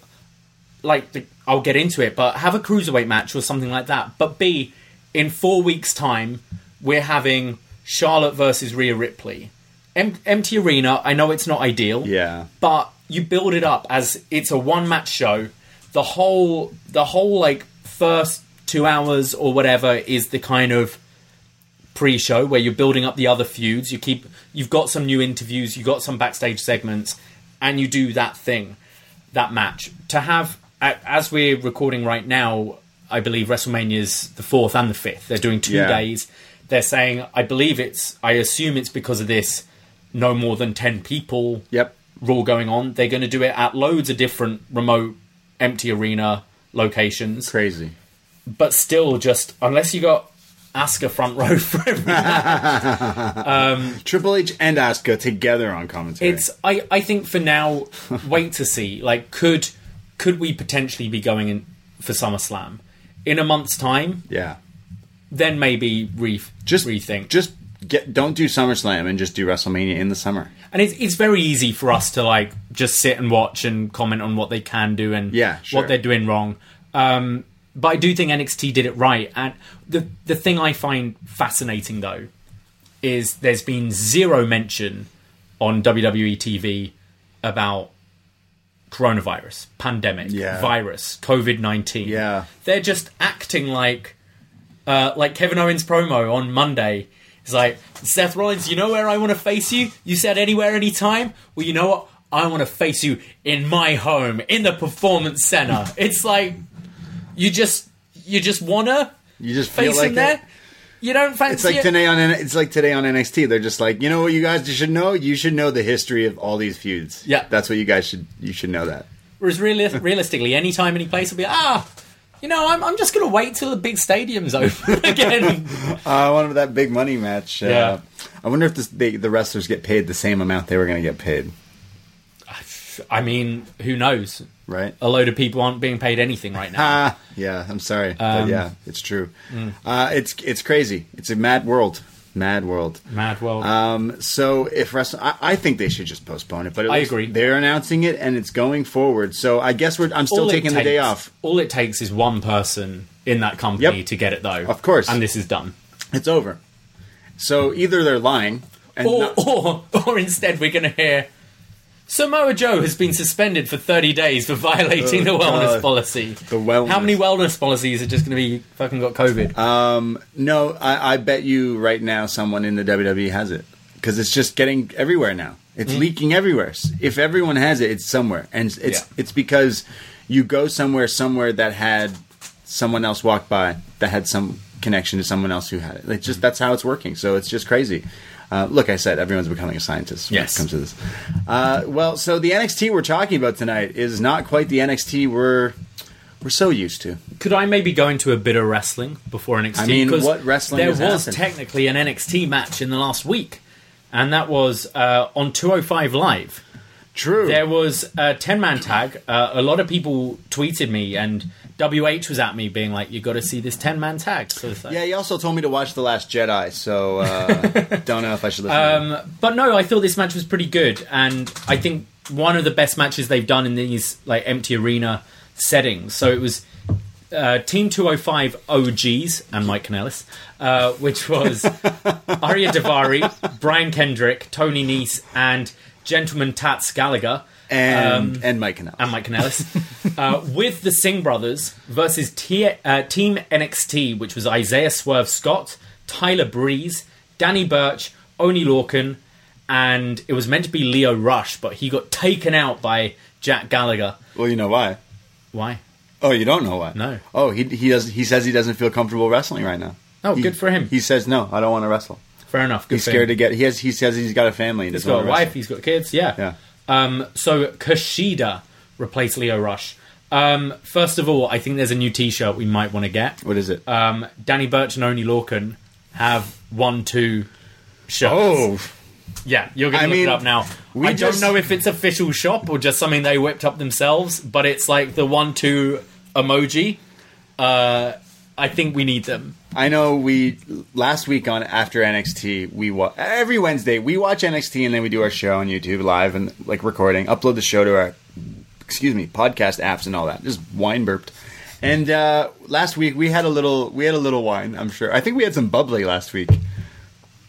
like the, i'll get into it but have a cruiserweight match or something like that. But b in four weeks time we're having charlotte versus Rhea ripley. Em- empty arena. I know it's not ideal. Yeah. but you build it up as it's a one match show. The whole the whole like first two hours or whatever is the kind of pre-show where you're building up the other feuds you keep you've got some new interviews you've got some backstage segments and you do that thing that match to have as we're recording right now i believe wrestlemania's the fourth and the fifth they're doing two Yeah. days they're saying i believe it's i assume it's because of this no more than 10 people Yep. Rule going on. They're going to do it at loads of different remote, empty arena locations. Crazy. But still, just unless you got Asuka front row for every um, Triple H and Asuka together on commentary. It's I, I think for now, wait to see. Like, could could we potentially be going in for SummerSlam in a month's time? yeah. Then maybe re, Just rethink. Just get don't do SummerSlam and just do WrestleMania in the summer. and it's it's very easy for us to like just sit and watch and comment on what they can do and Yeah, sure. what they're doing wrong. Um, but I do think NXT did it right. And the the thing I find fascinating though is there's been zero mention on WWE TV about coronavirus, pandemic, Yeah. virus, COVID nineteen. Yeah. they're just acting like uh, like Kevin Owens promo on Monday. It's like Seth Rollins. You know where I want to face you? You said anywhere, anytime. Well, you know what? I want to face you in my home, in the Performance Center. It's like you just you just wanna You just feel face like him there. it. You don't fancy It's like it. today on it's like today on NXT. They're just like, you know what you guys should know? You should know the history of all these feuds. Yeah. That's what you guys should you should know that. Whereas reali- realistically, any time, any place will be ah. You know, I'm, I'm just going to wait till the big stadium's open again. Uh, I wonder if that big money match. Uh, Yeah. I wonder if this, they, the wrestlers get paid the same amount they were going to get paid. I mean, who knows? Right. A load of people aren't being paid anything right now. Ah, yeah. I'm sorry, but Um, yeah, it's true. mm. Uh, it's it's crazy. It's a mad world. Mad world. Mad world. Um, so if wrestling, I, I think they should just postpone it. But at I agree. They're announcing it and it's going forward. So I guess we're. I'm still All it taking the day off. All it takes is one person in that company Yep. to get it, though. Of course. And this is done. It's over. So either they're lying, and Or, not- or, or instead, we're going to hear Samoa Joe has been suspended for 30 days for violating the Oh, wellness God. policy. The wellness. How many wellness policies are just going to be fucking got COVID? Um, no, I, I bet you right now someone in the WWE has it because it's just getting everywhere now. It's Mm. leaking everywhere. If everyone has it, it's somewhere, and it's Yeah. it's because you go somewhere somewhere that had someone else walk by that had some connection to someone else who had it. It's Mm. just that's how it's working. So it's just crazy. Uh, look, I said everyone's becoming a scientist when Yes. it comes to this. Uh, well, so the NXT we're talking about tonight is not quite the NXT we're we're so used to. Could I maybe go into a bit of wrestling before an NXT? I mean, what wrestling There was happened? technically an NXT match in the last week, and that was uh, on 205 Live. True. There was a 10 man tag. Uh, a lot of people tweeted me, and WH was at me being like, You got to see this 10 man tag. So it's like, Yeah, he also told me to watch The Last Jedi, so uh, don't know if I should listen. Um, but no, I thought this match was pretty good, and I think one of the best matches they've done in these like empty arena settings. So it was uh, Team 205 OGs and Mike Kanellis, uh, which was Ariya Daivari, Brian Kendrick, Tony Nese, and Gentleman Tats Gallagher. And um, and Mike Canal. and Mike Kanellis, uh, with the Singh brothers versus T- uh, Team NXT, which was Isaiah Swerve Scott, Tyler Breeze, Danny Burch, Oni Lorcan, and it was meant to be Lio Rush, but he got taken out by Jack Gallagher. well, you know why? Why? Oh, you don't know why? No. Oh, he he does. He says he doesn't feel comfortable wrestling right now. Oh, He- good for him. He says no. I don't want to wrestle. Fair enough. Good He's for scared to get. He has. He says he's got a family. He has got a wanna wife. He's got kids. Yeah. Yeah. Um, so Kushida replaced Lio Rush. Um, first of all, I think there's a new T-shirt we might want to get. What is it? um, Danny Burch and Oni Lorcan have one two shirts. oh, yeah, you're gonna I look mean, it up now. we I just- don't know if it's official shop or just something they whipped up themselves, but it's like the one two emoji. Uh, I think we need them. I know. We last week on after NXT, we wa- every Wednesday we watch NXT and then we do our show on YouTube live and like recording, upload the show to our excuse me podcast apps and all that. Just wine burped. And uh, last week we had a little we had a little wine. I'm sure. I think we had some bubbly last week.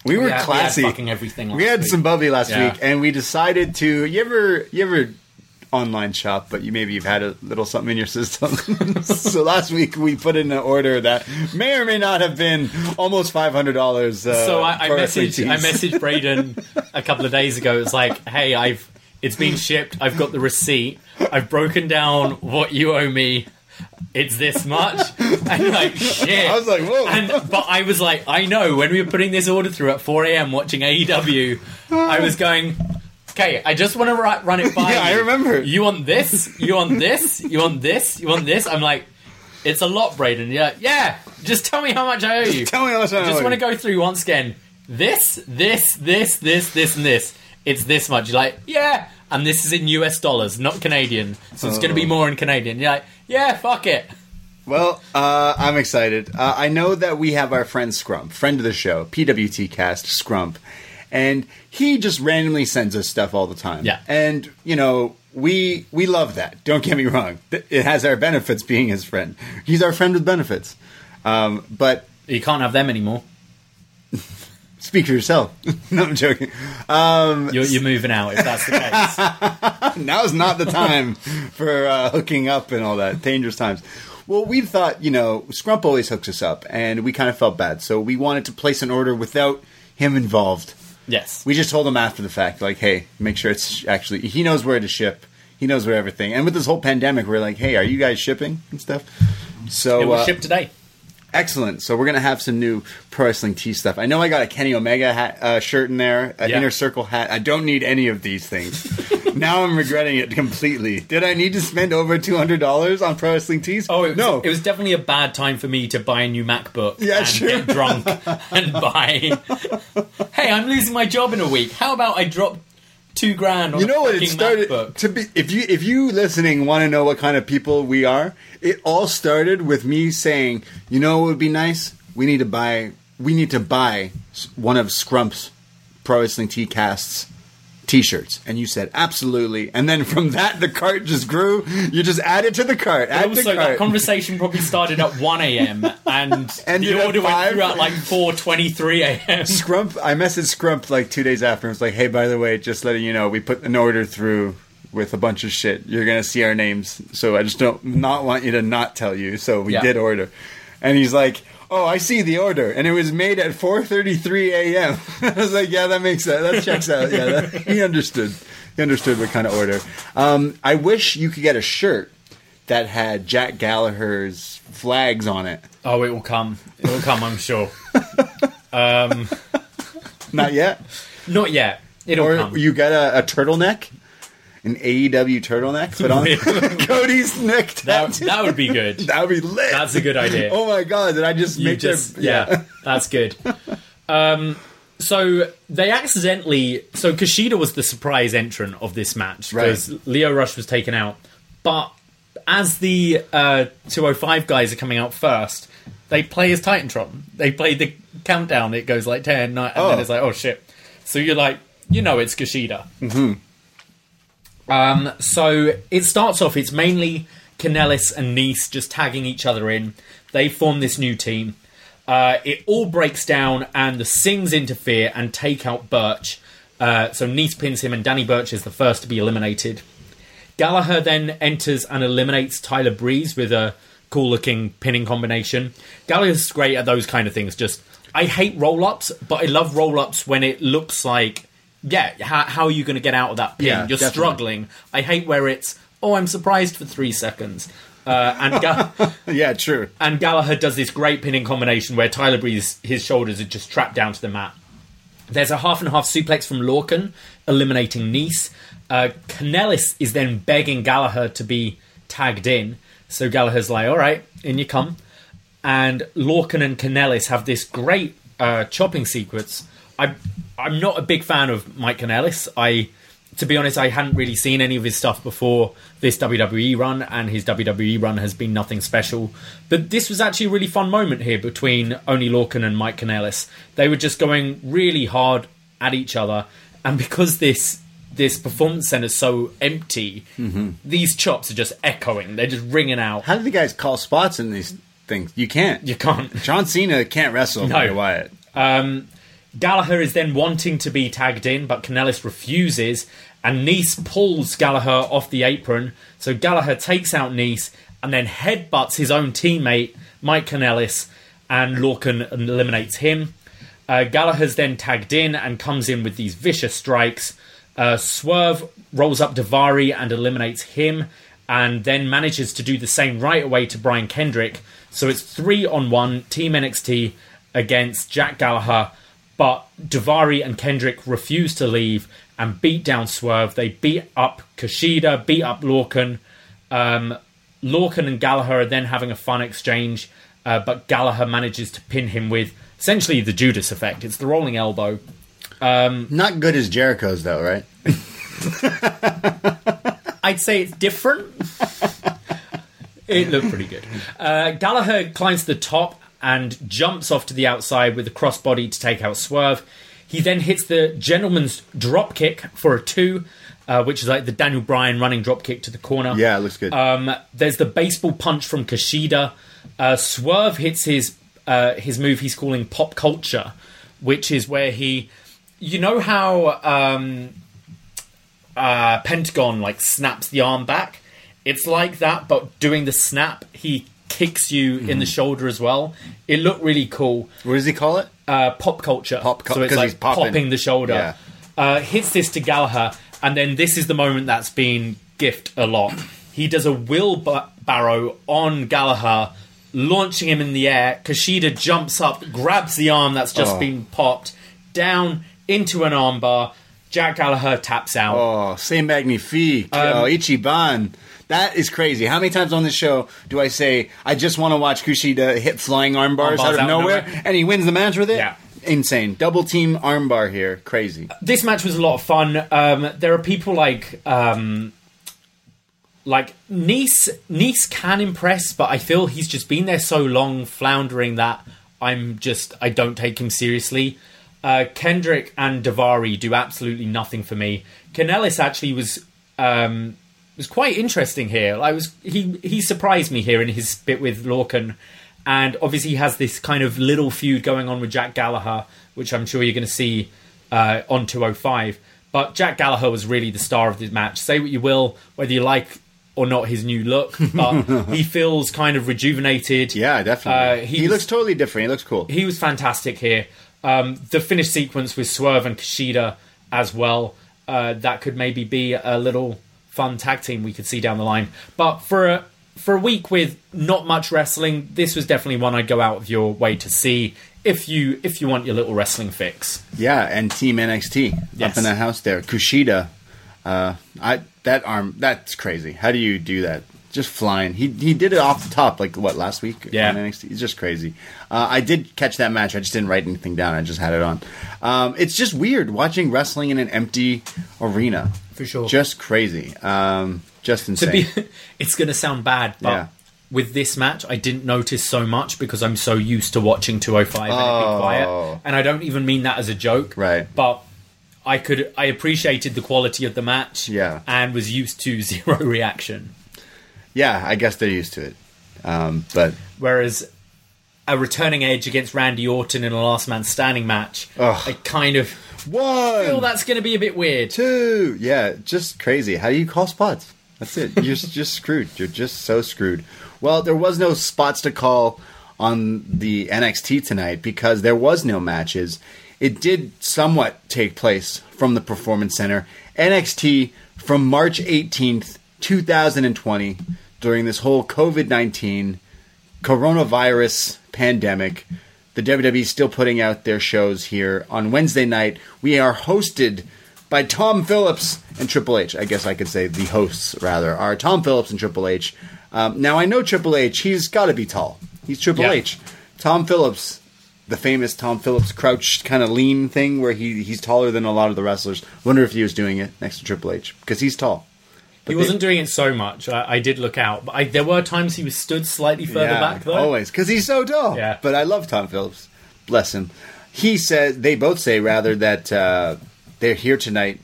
We were We had- we had classy. everything we had some bubbly last Yeah. week, and we decided to. You ever you ever online shop, but you maybe you've had a little something in your system. so last week we put in an order that may or may not have been almost five hundred dollars. Uh, So I, I messaged I messaged Braden a couple of days ago. It's like, hey, I've it's been shipped. I've got the receipt. I've broken down what you owe me. It's this much. And like shit. I was like, whoa. And but I was like, I know when we were putting this order through at 4 a.m. watching AEW, I was going. Okay, I just want to ru- run it by. Yeah, I remember. You want this? You want this? You want this? You want this? I'm like, It's a lot, Braden. Yeah, yeah. Just tell me how much I owe you. Tell me how much I owe. I just want to go through once again. This, this, this, this, this, and this. It's this much. You're like, yeah. And this is in US dollars, not Canadian. So it's going to be Oh. more in Canadian. You're like, yeah, fuck it. Well, uh, I'm excited. Uh, I know that we have our friend Scrump, friend of the show, PWT cast Scrump, and he just randomly sends us stuff all the time. Yeah. and you know we we love that. Don't get me wrong; it has our benefits being his friend. He's our friend with benefits. Um, but You can't have them anymore. speak for yourself. no, I'm joking. Um, You're, you're moving out if that's the case. now's not the time for uh, hooking up and all that dangerous times. Well, we thought, you know, Scrump always hooks us up, and we kind of felt bad, so we wanted to place an order without him involved. Yes. We just told him after the fact, like, hey, make sure it's actually he knows where to ship, he knows where everything. And with this whole pandemic, we're like, hey, are you guys shipping and stuff? So it was uh, shipped today. Excellent. So we're gonna have some new pro wrestling tee stuff. I know I got a Kenny Omega hat, uh, shirt in there, an Yeah. inner circle hat. I don't need any of these things. now I'm regretting it completely. Did I need to spend over two hundred dollars on pro wrestling tees? Oh, it was, no. It was definitely a bad time for me to buy a new MacBook Yeah, and sure. get drunk and buy. hey, I'm losing my job in a week. How about I drop two grand on you know what? It started MacBook? to be. If you if you listening want to know what kind of people we are, it all started with me saying, you know, what would be nice. We need to buy. We need to buy one of Scrump's pro wrestling tee casts t-shirts and you said absolutely and then from that the cart just grew you just added to the cart add also, to that cart conversation probably started at 1 a.m. and Ended the order went 5? through at like 4:23 a.m. Scrump I messaged Scrump like two days after and was like hey by the way just letting you know we put an order through with a bunch of shit you're gonna see our names so I just don't not want you to not tell you so we Yeah. did order and he's like Oh, I see the order, and it was made at 4:33 a.m. I was like, "Yeah, that makes sense. That checks out." Yeah, that, he understood. He understood what kind of order. Um, I wish you could get a shirt that had Jack Gallagher's flags on it. Oh, it will come. It will come, I'm sure. Not yet. Not yet. It'll or come. you got a, a turtleneck, an AEW turtleneck, put on Cody's neck that, tattoo. that would be good. That would be lit. That's a good idea. Oh my god! Did I just you make just their, yeah, that's good. Um, so they accidentally so Kushida was the surprise entrant of this match because Lio Rush was taken out, but as the uh, 205 guys are coming out first, they play as Titantron. They play the countdown. It goes like 10, 9, and Oh. then it's like oh shit. So you're like you know it's Kushida. Mm-hmm. Um, so it starts off. It's mainly Kanellis and Nese just tagging each other in. They form this new team. Uh, it all breaks down, and the Singhs interfere and take out Burch. Uh, so Nese pins him, and Danny Burch is the first to be eliminated. Gallagher then enters and eliminates Tyler Breeze with a cool looking pinning combination. Gallagher's great at those kind of things. Just, I hate roll ups, but I love roll ups when it looks like, yeah, how, how are you going to get out of that pin? Yeah, You're definitely. struggling. I hate where it's, oh, I'm surprised for three seconds. Uh, and Ga- yeah, true. and Gallagher does this great pinning combination where Tyler Breeze, his shoulders are just trapped down to the mat. There's a half and half suplex from Lorcan, eliminating Nese. Uh, Kanellis is then begging Gallagher to be tagged in. So Gallagher's like, all right, in you come. And Lorcan and Kanellis have this great uh, chopping sequence. I, I'm not a big fan of Mike Kanellis. I, to be honest, I hadn't really seen any of his stuff before this WWE run, and his WWE run has been nothing special. But this was actually a really fun moment here between Oni Lorcan and Mike Kanellis. They were just going really hard at each other, and because this this performance center is so empty, these chops are just echoing. They're just ringing out. How do the guys call spots in these things? You can't. You can't. John Cena can't wrestle No. Bray Wyatt. Um, Gallagher is then wanting to be tagged in, but Kanellis refuses, and Nese pulls Gallagher off the apron. So Gallagher takes out Nese and then headbutts his own teammate, Mike Kanellis, and Lorcan eliminates him. Uh, Gallagher's then tagged in and comes in with these vicious strikes. Uh, Swerve rolls up Daivari and eliminates him, and then manages to do the same right away to Brian Kendrick. So it's three on one, Team NXT against Jack Gallagher, but Daivari and Kendrick refuse to leave and beat down Swerve. They beat up Kushida, beat up Lorcan. Um, Lorcan and Gallagher are then having a fun exchange, uh, but Gallagher manages to pin him with essentially the Judas effect. It's the rolling elbow. Not good as Jericho's though, right? I'd say it's different. it looked pretty good. Uh, Gallagher climbs to the top and jumps off to the outside with a crossbody to take out Swerve. He then hits the gentleman's drop kick for a two, uh, which is like the Daniel Bryan running drop kick to the corner. Yeah, it looks good. Um, there's the baseball punch from Kushida. Uh, Swerve hits his uh, his move he's calling pop culture, which is where he, you know how um, uh, Pentagon like snaps the arm back. It's like that, but doing the snap, he kicks you in the shoulder as well. It looked really cool. what does he call it? Uh, pop culture. Pop cul- so it's like popping. the shoulder. Yeah. Uh, hits this to Gallagher, and then this is the moment that's been gift a lot. He does a wheelbarrow on Gallagher, launching him in the air. Kushida jumps up, grabs the arm that's just Oh. been popped, down into an armbar. Jack Gallagher taps out. Oh, c'est magnifique. oh, Ichiban. That is crazy. How many times on this show do I say I just want to watch Kushida hit flying arm bars out of out nowhere, nowhere. and he wins the match with it? Yeah. Insane. Double team arm bar here. Crazy. this match was a lot of fun. Um, there are people like um, like Nese. Nese can impress, but I feel he's just been there so long, floundering that I'm just I don't take him seriously. Uh, Kendrick and Daivari do absolutely nothing for me. Kanellis actually was um, was quite interesting here. I was he he surprised me here in his bit with Lorcan, and obviously he has this kind of little feud going on with Jack Gallagher, which I'm sure you're going to see uh, on 205. But Jack Gallagher was really the star of this match. Say what you will, whether you like or not his new look, but he feels kind of rejuvenated. Yeah, definitely. Uh, he was- looks totally different. He looks cool. he was fantastic here. Um, the finish sequence with Swerve and Kushida as well. Uh, that could maybe be a little fun tag team we could see down the line. But for a, for a week with not much wrestling, this was definitely one I'd go out of your way to see if you if you want your little wrestling fix. Yeah, and Team NXT up Yes. in the house there. Kushida, uh, I that arm that's crazy. How do you do that? Just flying. He he did it off the top like what last week Yeah. on NXT. It's just crazy. Uh, I did catch that match. I just didn't write anything down. I just had it on. Um, it's just weird watching wrestling in an empty arena. For sure. Just crazy. Um, just To insane. be, it's going to sound bad, but Yeah. with this match, I didn't notice so much because I'm so used to watching 205 and it Oh. be quiet, and I don't even mean that as a joke. Right. But I could, I appreciated the quality of the match. Yeah. and was used to zero reaction. yeah, I guess they're used to it. Um, but Whereas a returning edge against Randy Orton in a last man standing match, Ugh. I kind of one, feel that's going to be a bit weird. two. Yeah, just crazy. How do you call spots? That's it. You're just, just screwed. You're just so screwed. Well, there was no spots to call on the NXT tonight because there was no matches. It did somewhat take place from the Performance Center. NXT from March 18th, 2020, during this whole COVID 19 coronavirus pandemic. The WWE is still putting out their shows here on Wednesday night. We are hosted by Tom Phillips and Triple H. I guess I could say the hosts rather are Tom Phillips and Triple H. Um, now I know Triple H. He's got to be tall. He's Triple Yeah. H. Tom Phillips, the famous Tom Phillips crouched kind of lean thing where he he's taller than a lot of the wrestlers. Wonder if he was doing it next to Triple H because he's tall. He wasn't doing it so much. I, I did look out, but I, there were times he was stood slightly further yeah, back though. Always, because he's so tall. Yeah. But I love Tom Phillips. Bless him. He said, they both say, rather, that uh, they're here tonight.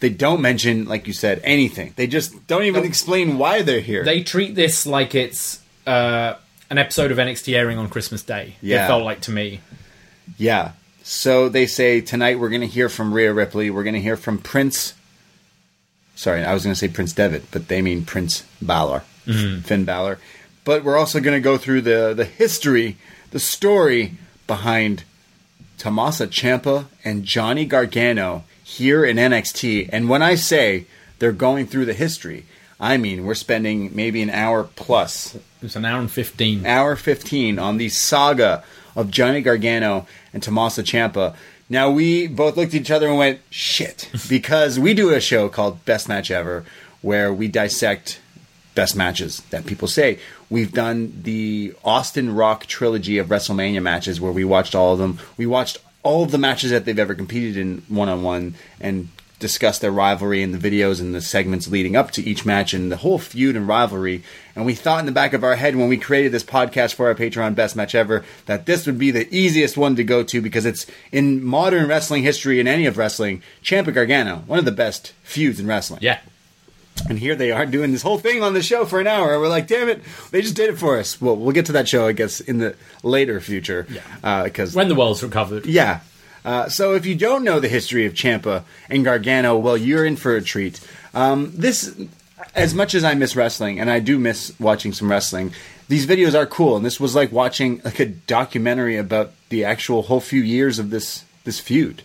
They don't mention, like you said, anything. They just don't even explain why they're here. They treat this like it's uh, an episode of NXT airing on Christmas Day. Yeah. It felt like to me. yeah. So they say, tonight we're going to hear from Rhea Ripley. We're going to hear from Prince. Sorry, I was going to say Prince Devitt, but they mean Prince Balor, mm-hmm. Finn Balor. But we're also going to go through the, the history, the story behind Tommaso Ciampa and Johnny Gargano here in NXT. And when I say they're going through the history, I mean we're spending maybe an hour plus, It's an hour and fifteen. hour 15 on the saga of Johnny Gargano and Tommaso Ciampa. Now we both looked at each other and went, shit, because we do a show called Best Match Ever where we dissect best matches that people say. We've done the Austin Rock trilogy of WrestleMania matches where we watched all of them. We watched all of the matches that they've ever competed in one on one and discussed their rivalry and the videos and the segments leading up to each match and the whole feud and rivalry. And we thought in the back of our head when we created this podcast for our Patreon Best Match Ever that this would be the easiest one to go to because it's in modern wrestling history and any of wrestling, Ciampa Gargano, one of the best feuds in wrestling. Yeah. And here they are doing this whole thing on the show for an hour. We're like, damn it, they just did it for us. Well, we'll get to that show, I guess, in the later future. Yeah. Uh, because When the world's recovered. yeah. Uh, so if you don't know the history of Ciampa and Gargano, well, you're in for a treat. Um, this, as much as I miss wrestling, and I do miss watching some wrestling, these videos are cool. And this was like watching like a documentary about the actual whole few years of this this feud.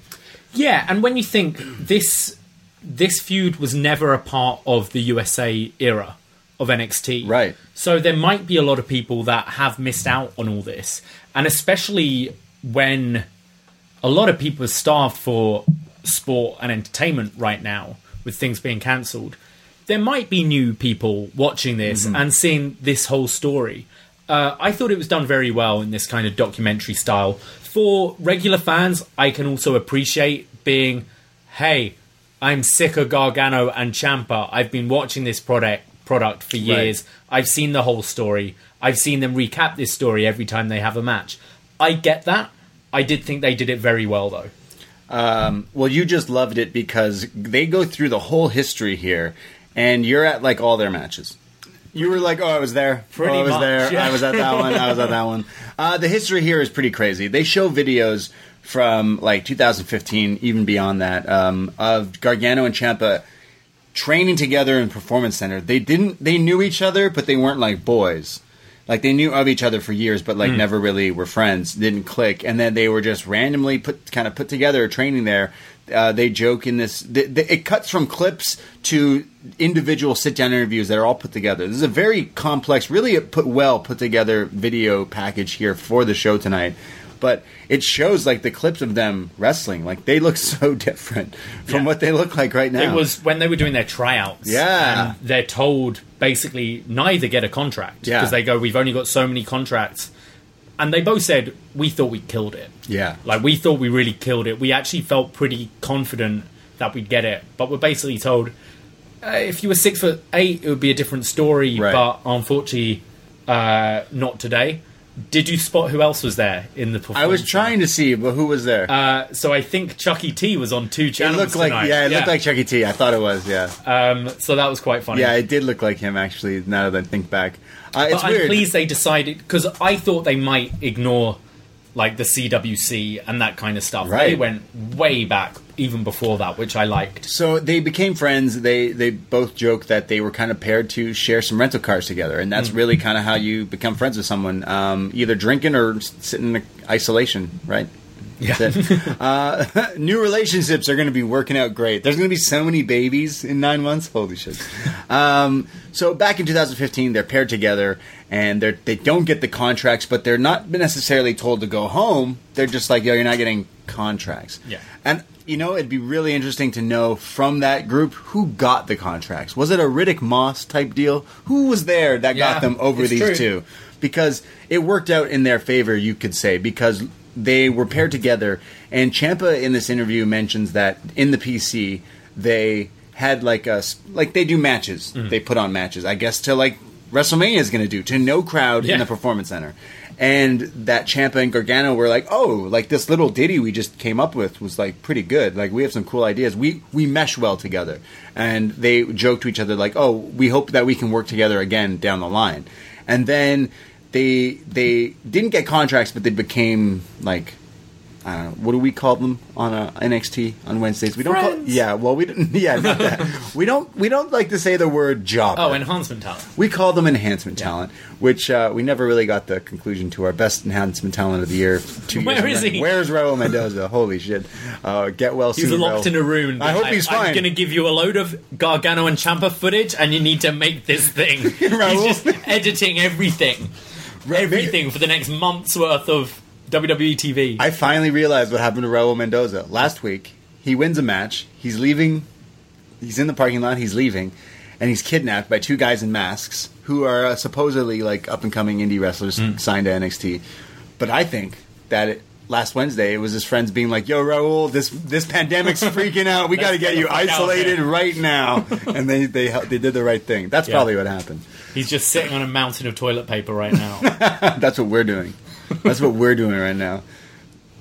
Yeah, and when you think this this feud was never a part of the USA era of NXT. Right. So there might be a lot of people that have missed out on all this. And especially when a lot of people are starved for sport and entertainment right now with things being cancelled. There might be new people watching this and seeing this whole story. Uh, I thought it was done very well in this kind of documentary style. For regular fans, I can also appreciate being, hey, I'm sick of Gargano and Ciampa. I've been watching this product product for years. I've seen the whole story. I've seen them recap this story every time they have a match. I get that. I did think they did it very well though. Um, well, you just loved it because they go through the whole history here, and you're at like all their matches. You were like, "Oh, I was there. Pretty oh, I was much, there. yeah. I was at that one. I was at that one." Uh, the history here is pretty crazy. They show videos from like 2015, even beyond that, um, of Gargano and Ciampa training together in Performance Center. They didn't. They knew each other, but they weren't like boys. Like they knew of each other for years, but like never really were friends. Didn't click, and then they were just randomly put kind of put together training there. Uh, they joke in this. Th- th- it cuts from clips to individual sit down interviews that are all put together. This is a very complex, really put well put together video package here for the show tonight. But it shows like the clips of them wrestling. Like they look so different from Yeah. what they look like right now. It was when they were doing their tryouts. Yeah. And they're told basically neither get a contract. Yeah. Because they go, we've only got so many contracts. And they both said, we thought we killed it. Yeah. Like, we thought we really killed it. We actually felt pretty confident that we'd get it. But we're basically told, uh, if you were six foot eight, it would be a different story. Right. But unfortunately, uh, not today. Did you spot who else was there in the performance? I was trying to see, but who was there? Uh, so I think Chuckie T was on two it channels looked like tonight. yeah, it looked like Chuck E. T. I thought it was yeah. Um, so that was quite funny. Yeah, it did look like him actually. Now that I think back, uh, it's but I'm weird. pleased they decided because I thought they might ignore like the CWC and that kind of stuff. Right. They went way back even before that, which I liked. So they became friends. They they both joked that they were kind of paired to share some rental cars together, and Mm. that's really kind of how you become friends with someone, um, either drinking or sitting in isolation, right? It. uh, new relationships are going to be working out great. There's going to be so many babies in nine months. Holy shit! Um, so back in 2015, they're paired together, and they they don't get the contracts, but they're not necessarily told to go home. They're just like, yo, you're not getting contracts. Yeah. And you know, it'd be really interesting to know from that group who got the contracts. Was it a Riddick Moss type deal? Who was there that Yeah, got them over these true. two? Because it worked out in their favor, you could say, because they were paired together. And Ciampa in this interview mentions that in the PC they had like a like they do matches. Mm. They put on matches, I guess, to like WrestleMania is going to do to no crowd in the performance center. And that Ciampa and Gargano were like, oh, like this little ditty we just came up with was like pretty good. Like we have some cool ideas. We we mesh well together. And they joked to each other like, oh, we hope that we can work together again down the line. And then they they didn't get contracts, but they became like I don't know. What do we call them on uh, NXT on Wednesdays? We don't call yeah. Well, we don't. Yeah, not that. we don't. We don't like to say the word job. Oh, enhancement talent. We call them enhancement talent, which uh, we never really got the conclusion to our best enhancement talent of the year. Two Where is he? Where's Raul Mendoza? Holy shit! Uh, get well He's soon. locked Raul. in a room. I hope he's fine. I'm going to give you a load of Gargano and Ciampa footage, and you need to make this thing. He's just editing everything, everything for the next month's worth of WWE TV. I finally realized what happened to Raul Mendoza last week. He wins a match. He's leaving. He's in the parking lot. He's leaving, and he's kidnapped by two guys in masks who are uh, supposedly like up and coming indie wrestlers Hmm. signed to NXT. But I think that it, last Wednesday it was his friends being like, "Yo, Raul, this this pandemic's freaking out. We got to get you isolated right now." and they they they did the right thing. That's Yeah. probably what happened. He's just sitting on a mountain of toilet paper right now. That's what we're doing. That's what we're doing right now.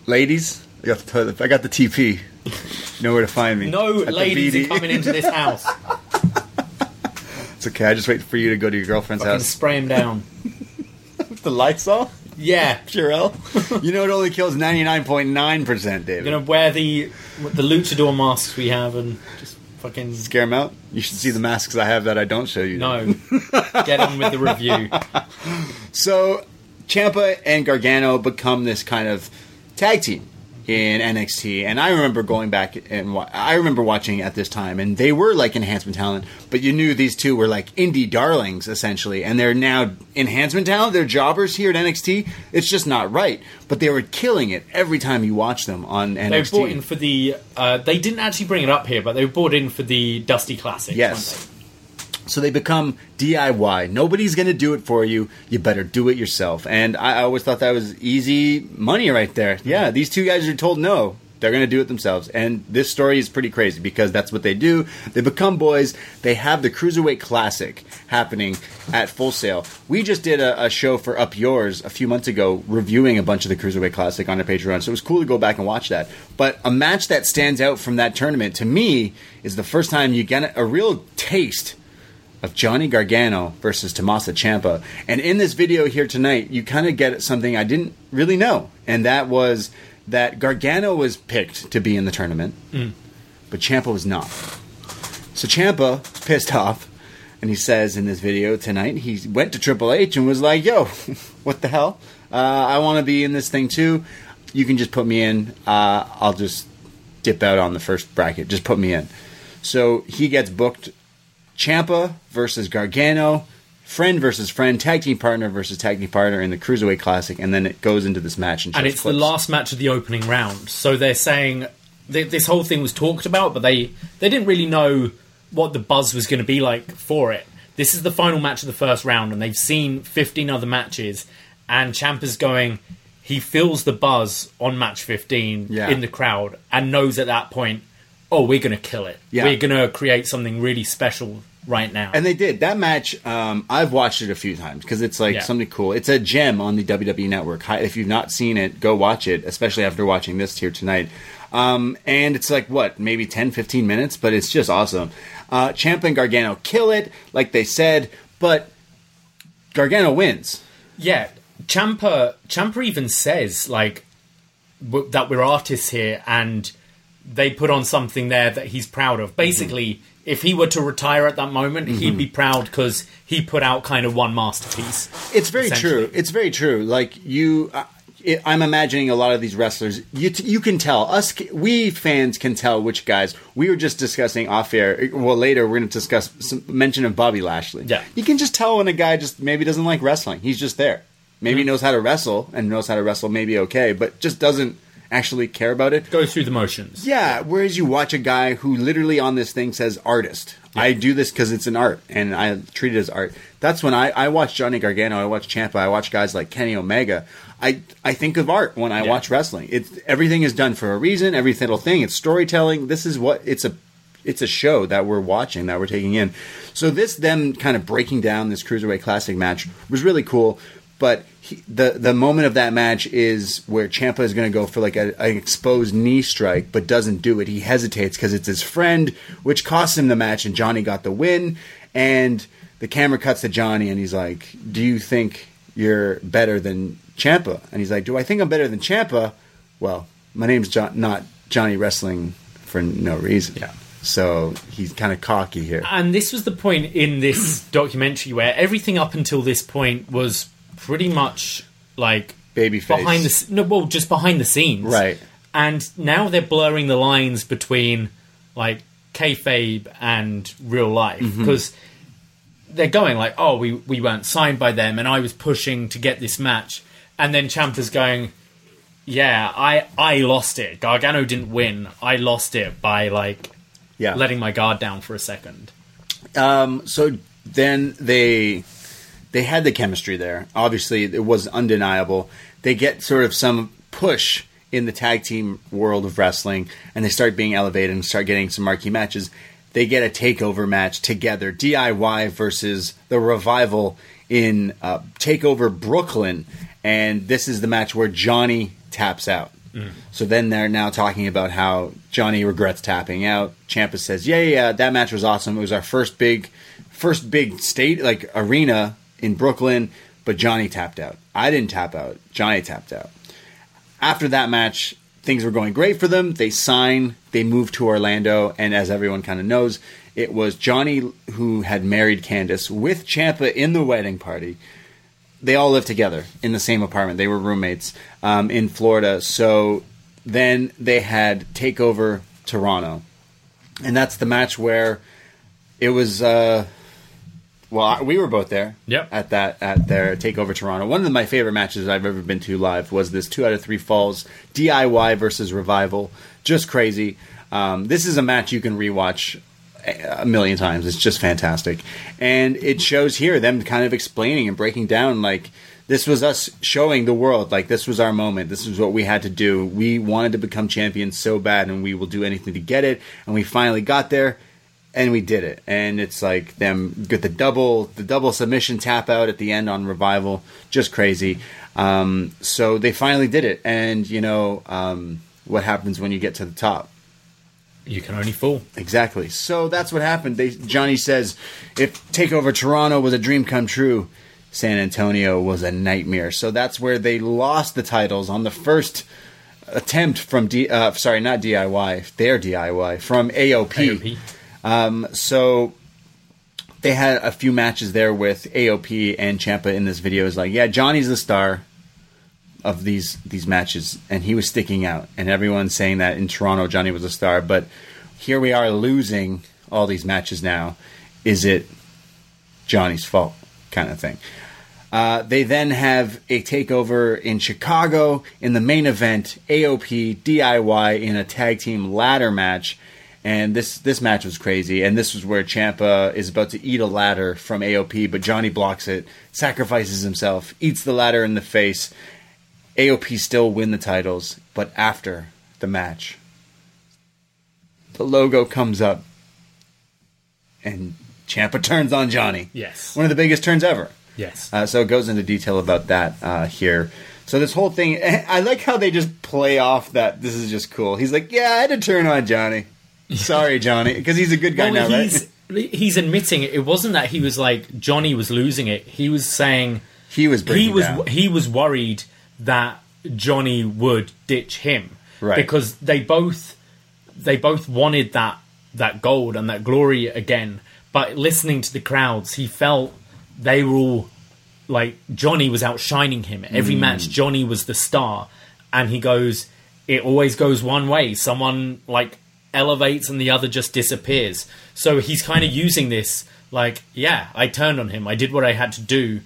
Ladies, I got the toilet. I got the TP. You know where to find me. No At ladies are coming into this house. It's okay. I just wait for you to go to your girlfriend's Fucking house. spray him down. With the lights off. Yeah. Purell. you know it only kills ninety nine point nine percent, David. You're Gonna wear the the luchador masks we have and just fucking Scare them out. You should see the masks I have that I don't show you. no. Get on with the review. So, Ciampa and Gargano become this kind of tag team in NXT, and I remember going back and wa- I remember watching at this time, and they were like enhancement talent, but you knew these two were like indie darlings essentially, and they're now enhancement talent. They're jobbers here at NXT. It's just not right, but they were killing it every time you watch them on NXT. They were brought in for the. Uh, they didn't actually bring it up here, but they were brought in for the Dusty Classic. Yes. So they become DIY. Nobody's going to do it for you. You better do it yourself. And I always thought that was easy money right there. Yeah, mm-hmm. these two guys are told no. They're going to do it themselves. And this story is pretty crazy because that's what they do. They become boys. They have the Cruiserweight Classic happening at Full Sail. We just did a, a show for Up Yours a few months ago reviewing a bunch of the Cruiserweight Classic on our Patreon. So it was cool to go back and watch that. But a match that stands out from that tournament to me is the first time you get a real taste of Johnny Gargano versus Tommaso Ciampa. And in this video here tonight, you kind of get something I didn't really know, and that was that Gargano was picked to be in the tournament, but Ciampa was not. So Ciampa pissed off, and he says in this video tonight he went to Triple H and was like, "Yo, what the hell? Uh, I want to be in this thing too. You can just put me in. Uh, I'll just dip out on the first bracket. Just put me in." So he gets booked Ciampa versus Gargano, friend versus friend, tag team partner versus tag team partner in the Cruiserweight Classic, and then it goes into this match. And, and it's clips. the last match of the opening round. So they're saying th- this whole thing was talked about, but they they didn't really know what the buzz was going to be like for it. This is the final match of the first round, and they've seen 15 other matches, and Ciampa's going. He feels the buzz on match 15 Yeah. in the crowd and knows at that point, oh, we're going to kill it. Yeah. We're going to create something really special right now. And they did that match. Um, I've watched it a few times because it's like Yeah. something cool. It's a gem on the WWE Network. If you've not seen it, go watch it, especially after watching this here tonight. Um, and it's like what, maybe 10, 15 minutes, but it's just awesome. Uh, and Gargano kill it, like they said, but Gargano wins. Yeah, Ciampa. Ciampa even says like w- that we're artists here, and they put on something there that he's proud of. Basically, if he were to retire at that moment, he'd be proud because he put out kind of one masterpiece. It's very true. It's very true. Like you, uh, I'm imagining a lot of these wrestlers. You t- you can tell us. We fans can tell which guys. We were just discussing off air. Well, later we're going to discuss some mention of Bobby Lashley. Yeah. you can just tell when a guy just maybe doesn't like wrestling. He's just there. Maybe Mm-hmm. knows how to wrestle and knows how to wrestle. Maybe okay, but just doesn't actually care about it. Go through the motions. Yeah, whereas you watch a guy who literally on this thing says artist. I do this because it's an art, and I treat it as art. That's when I, I watch Johnny Gargano, I watch Ciampa, I watch guys like Kenny Omega. I, I think of art when I Yeah. watch wrestling. It's everything is done for a reason. Every little thing. It's storytelling. This is what it's a it's a show that we're watching that we're taking in. So this them kind of breaking down this cruiserweight classic match was really cool. But he, the the moment of that match is where Ciampa is going to go for like a, an exposed knee strike, but doesn't do it. He hesitates because it's his friend, which costs him the match, and Johnny got the win. And the camera cuts to Johnny, and he's like, "Do you think you're better than Ciampa?" And he's like, "Do I think I'm better than Ciampa?" Well, my name's John, not Johnny Wrestling for no reason. Yeah. So he's kind of cocky here. And this was the point in this documentary where everything up until this point was pretty much like Babyface. behind the no, well, just behind the scenes, Right. And now they're blurring the lines between like kayfabe and real life Mm-hmm. because they're going like, oh, we we weren't signed by them, and I was pushing to get this match, and then Ciampa's going, yeah, I I lost it. Gargano didn't win. I lost it by like Yeah. letting my guard down for a second. Um, so then they they had the chemistry there. Obviously, it was undeniable. They get sort of some push in the tag team world of wrestling, and they start being elevated and start getting some marquee matches. They get a takeover match together, DIY versus the Revival in uh, Takeover Brooklyn, and this is the match where Johnny taps out. So then they're now talking about how Johnny regrets tapping out. Ciampa says, "Yeah, yeah, yeah, that match was awesome. It was our first big, first big state like arena in Brooklyn, but Johnny tapped out. I didn't tap out. Johnny tapped out. After that match, things were going great for them. They sign, they move to Orlando, and as everyone kind of knows, it was Johnny who had married Candice with Ciampa in the wedding party they all lived together in the same apartment. They were roommates um, in Florida. So then they had Takeover Toronto, and that's the match where it was. Uh, well, I- we were both there. Yep. At that at their Takeover Toronto. One of my favorite matches I've ever been to live was this two out of three falls DIY versus Revival. Just crazy. Um, this is a match you can rewatch a million times. It's just fantastic. And it shows here them kind of explaining and breaking down like this was us showing the world like this was our moment. This is what we had to do. We wanted to become champions so bad and we will do anything to get it and we finally got there and we did it. And it's like them get the double the double submission tap out at the end on revival, just crazy. Um, so they finally did it, and you know um, what happens when you get to the top. You can only fall. Exactly. So that's what happened. They, Johnny says, if Takeover Toronto was a dream come true, San Antonio was a nightmare. So that's where they lost the titles on the first attempt from D. Uh, sorry, not DIY. Their DIY from AOP. AOP. Um, so they had a few matches there with AOP and Ciampa in this video. Is like, yeah, Johnny's the star of these these matches, and he was sticking out, and everyone's saying that in Toronto Johnny was a star, but here we are losing all these matches now. Is it Johnny's fault? Kind of thing. Uh, they then have a takeover in Chicago in the main event. AOP DIY in a tag team ladder match, and this this match was crazy. And this was where Ciampa is about to eat a ladder from AOP, but Johnny blocks it, sacrifices himself, eats the ladder in the face. AOP still win the titles, but after the match, the logo comes up, and Ciampa turns on Johnny. Yes. one of the biggest turns ever. Yes. Uh, so it goes into detail about that uh, here. So this whole thing, I like how they just play off that. This is just cool. He's like, "Yeah, I had to turn on Johnny. Sorry, Johnny, because he's a good guy well, now, he's right?" he's admitting it. It wasn't that he was like Johnny was losing it. He was saying He was he was down. he was worried that Johnny would ditch him Right. because they both they both wanted that that gold and that glory again. But listening to the crowds, he felt they were all like Johnny was outshining him. Every Mm. match, Johnny was the star, and he goes, "It always goes one way. Someone like elevates and the other just disappears." So he's kind of using this like, "Yeah, I turned on him. I did what I had to do."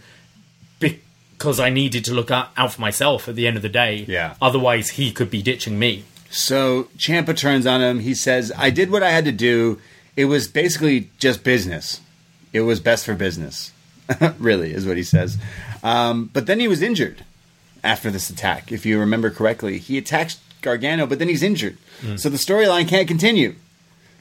because I needed to look out, for myself at the end of the day. Yeah. Otherwise, he could be ditching me. So Ciampa turns on him. He says, "I did what I had to do. It was basically just business. It was best for business." really, is what he says. Um, but then he was injured after this attack. If you remember correctly, he attacks Gargano, but then he's injured. Hmm. So the storyline can't continue.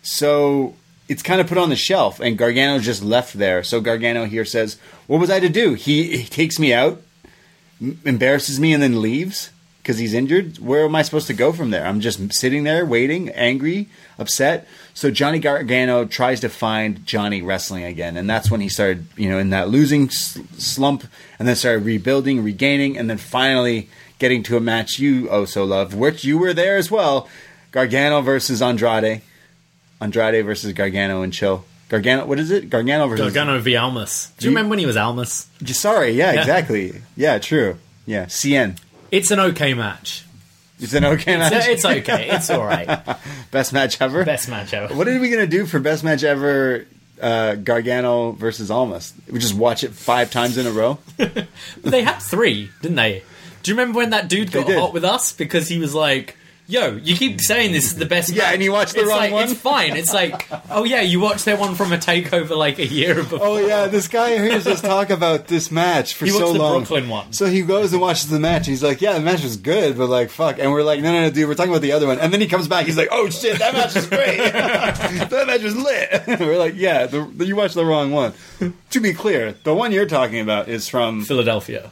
So it's kind of put on the shelf, and Gargano just left there. So Gargano here says, "What was I to do? He, he takes me out, m- embarrasses me, and then leaves because he's injured. Where am I supposed to go from there? I'm just sitting there, waiting, angry, upset." So Johnny Gargano tries to find Johnny wrestling again, and that's when he started, you know, in that losing slump, and then started rebuilding, regaining, and then finally getting to a match you oh so love, which you were there as well. Gargano versus Andrade. Andrade versus Gargano and Chill. Gargano, what is it? Gargano versus. Gargano v Almas. Do you You- remember when he was Almas? Sorry, yeah, Yeah. exactly. Yeah, true. Yeah, CN. It's an okay match. It's an okay match. It's, it's okay. It's all right. best match ever. Best match ever. What are we gonna do for best match ever? Uh, Gargano versus Almas. We just watch it five times in a row. They had three, didn't they? Do you remember when that dude got hot with us because he was like, yo, you keep saying this is the best. Yeah, match. and you watch the It's wrong like, one? It's fine. It's like, oh yeah, you watched that one from a takeover like a year before. Oh yeah, this guy hears us talk about this match for He so the long. Brooklyn one. So he goes and watches the match. He's like, "Yeah, the match was good, but like, fuck." And we're like, "No, no, no, dude, we're talking about the other one." And then he comes back. He's like, "Oh shit, that match was great. that match was lit." we're like, "Yeah, the, the- you watched the wrong one." to be clear, the one you're talking about is from Philadelphia.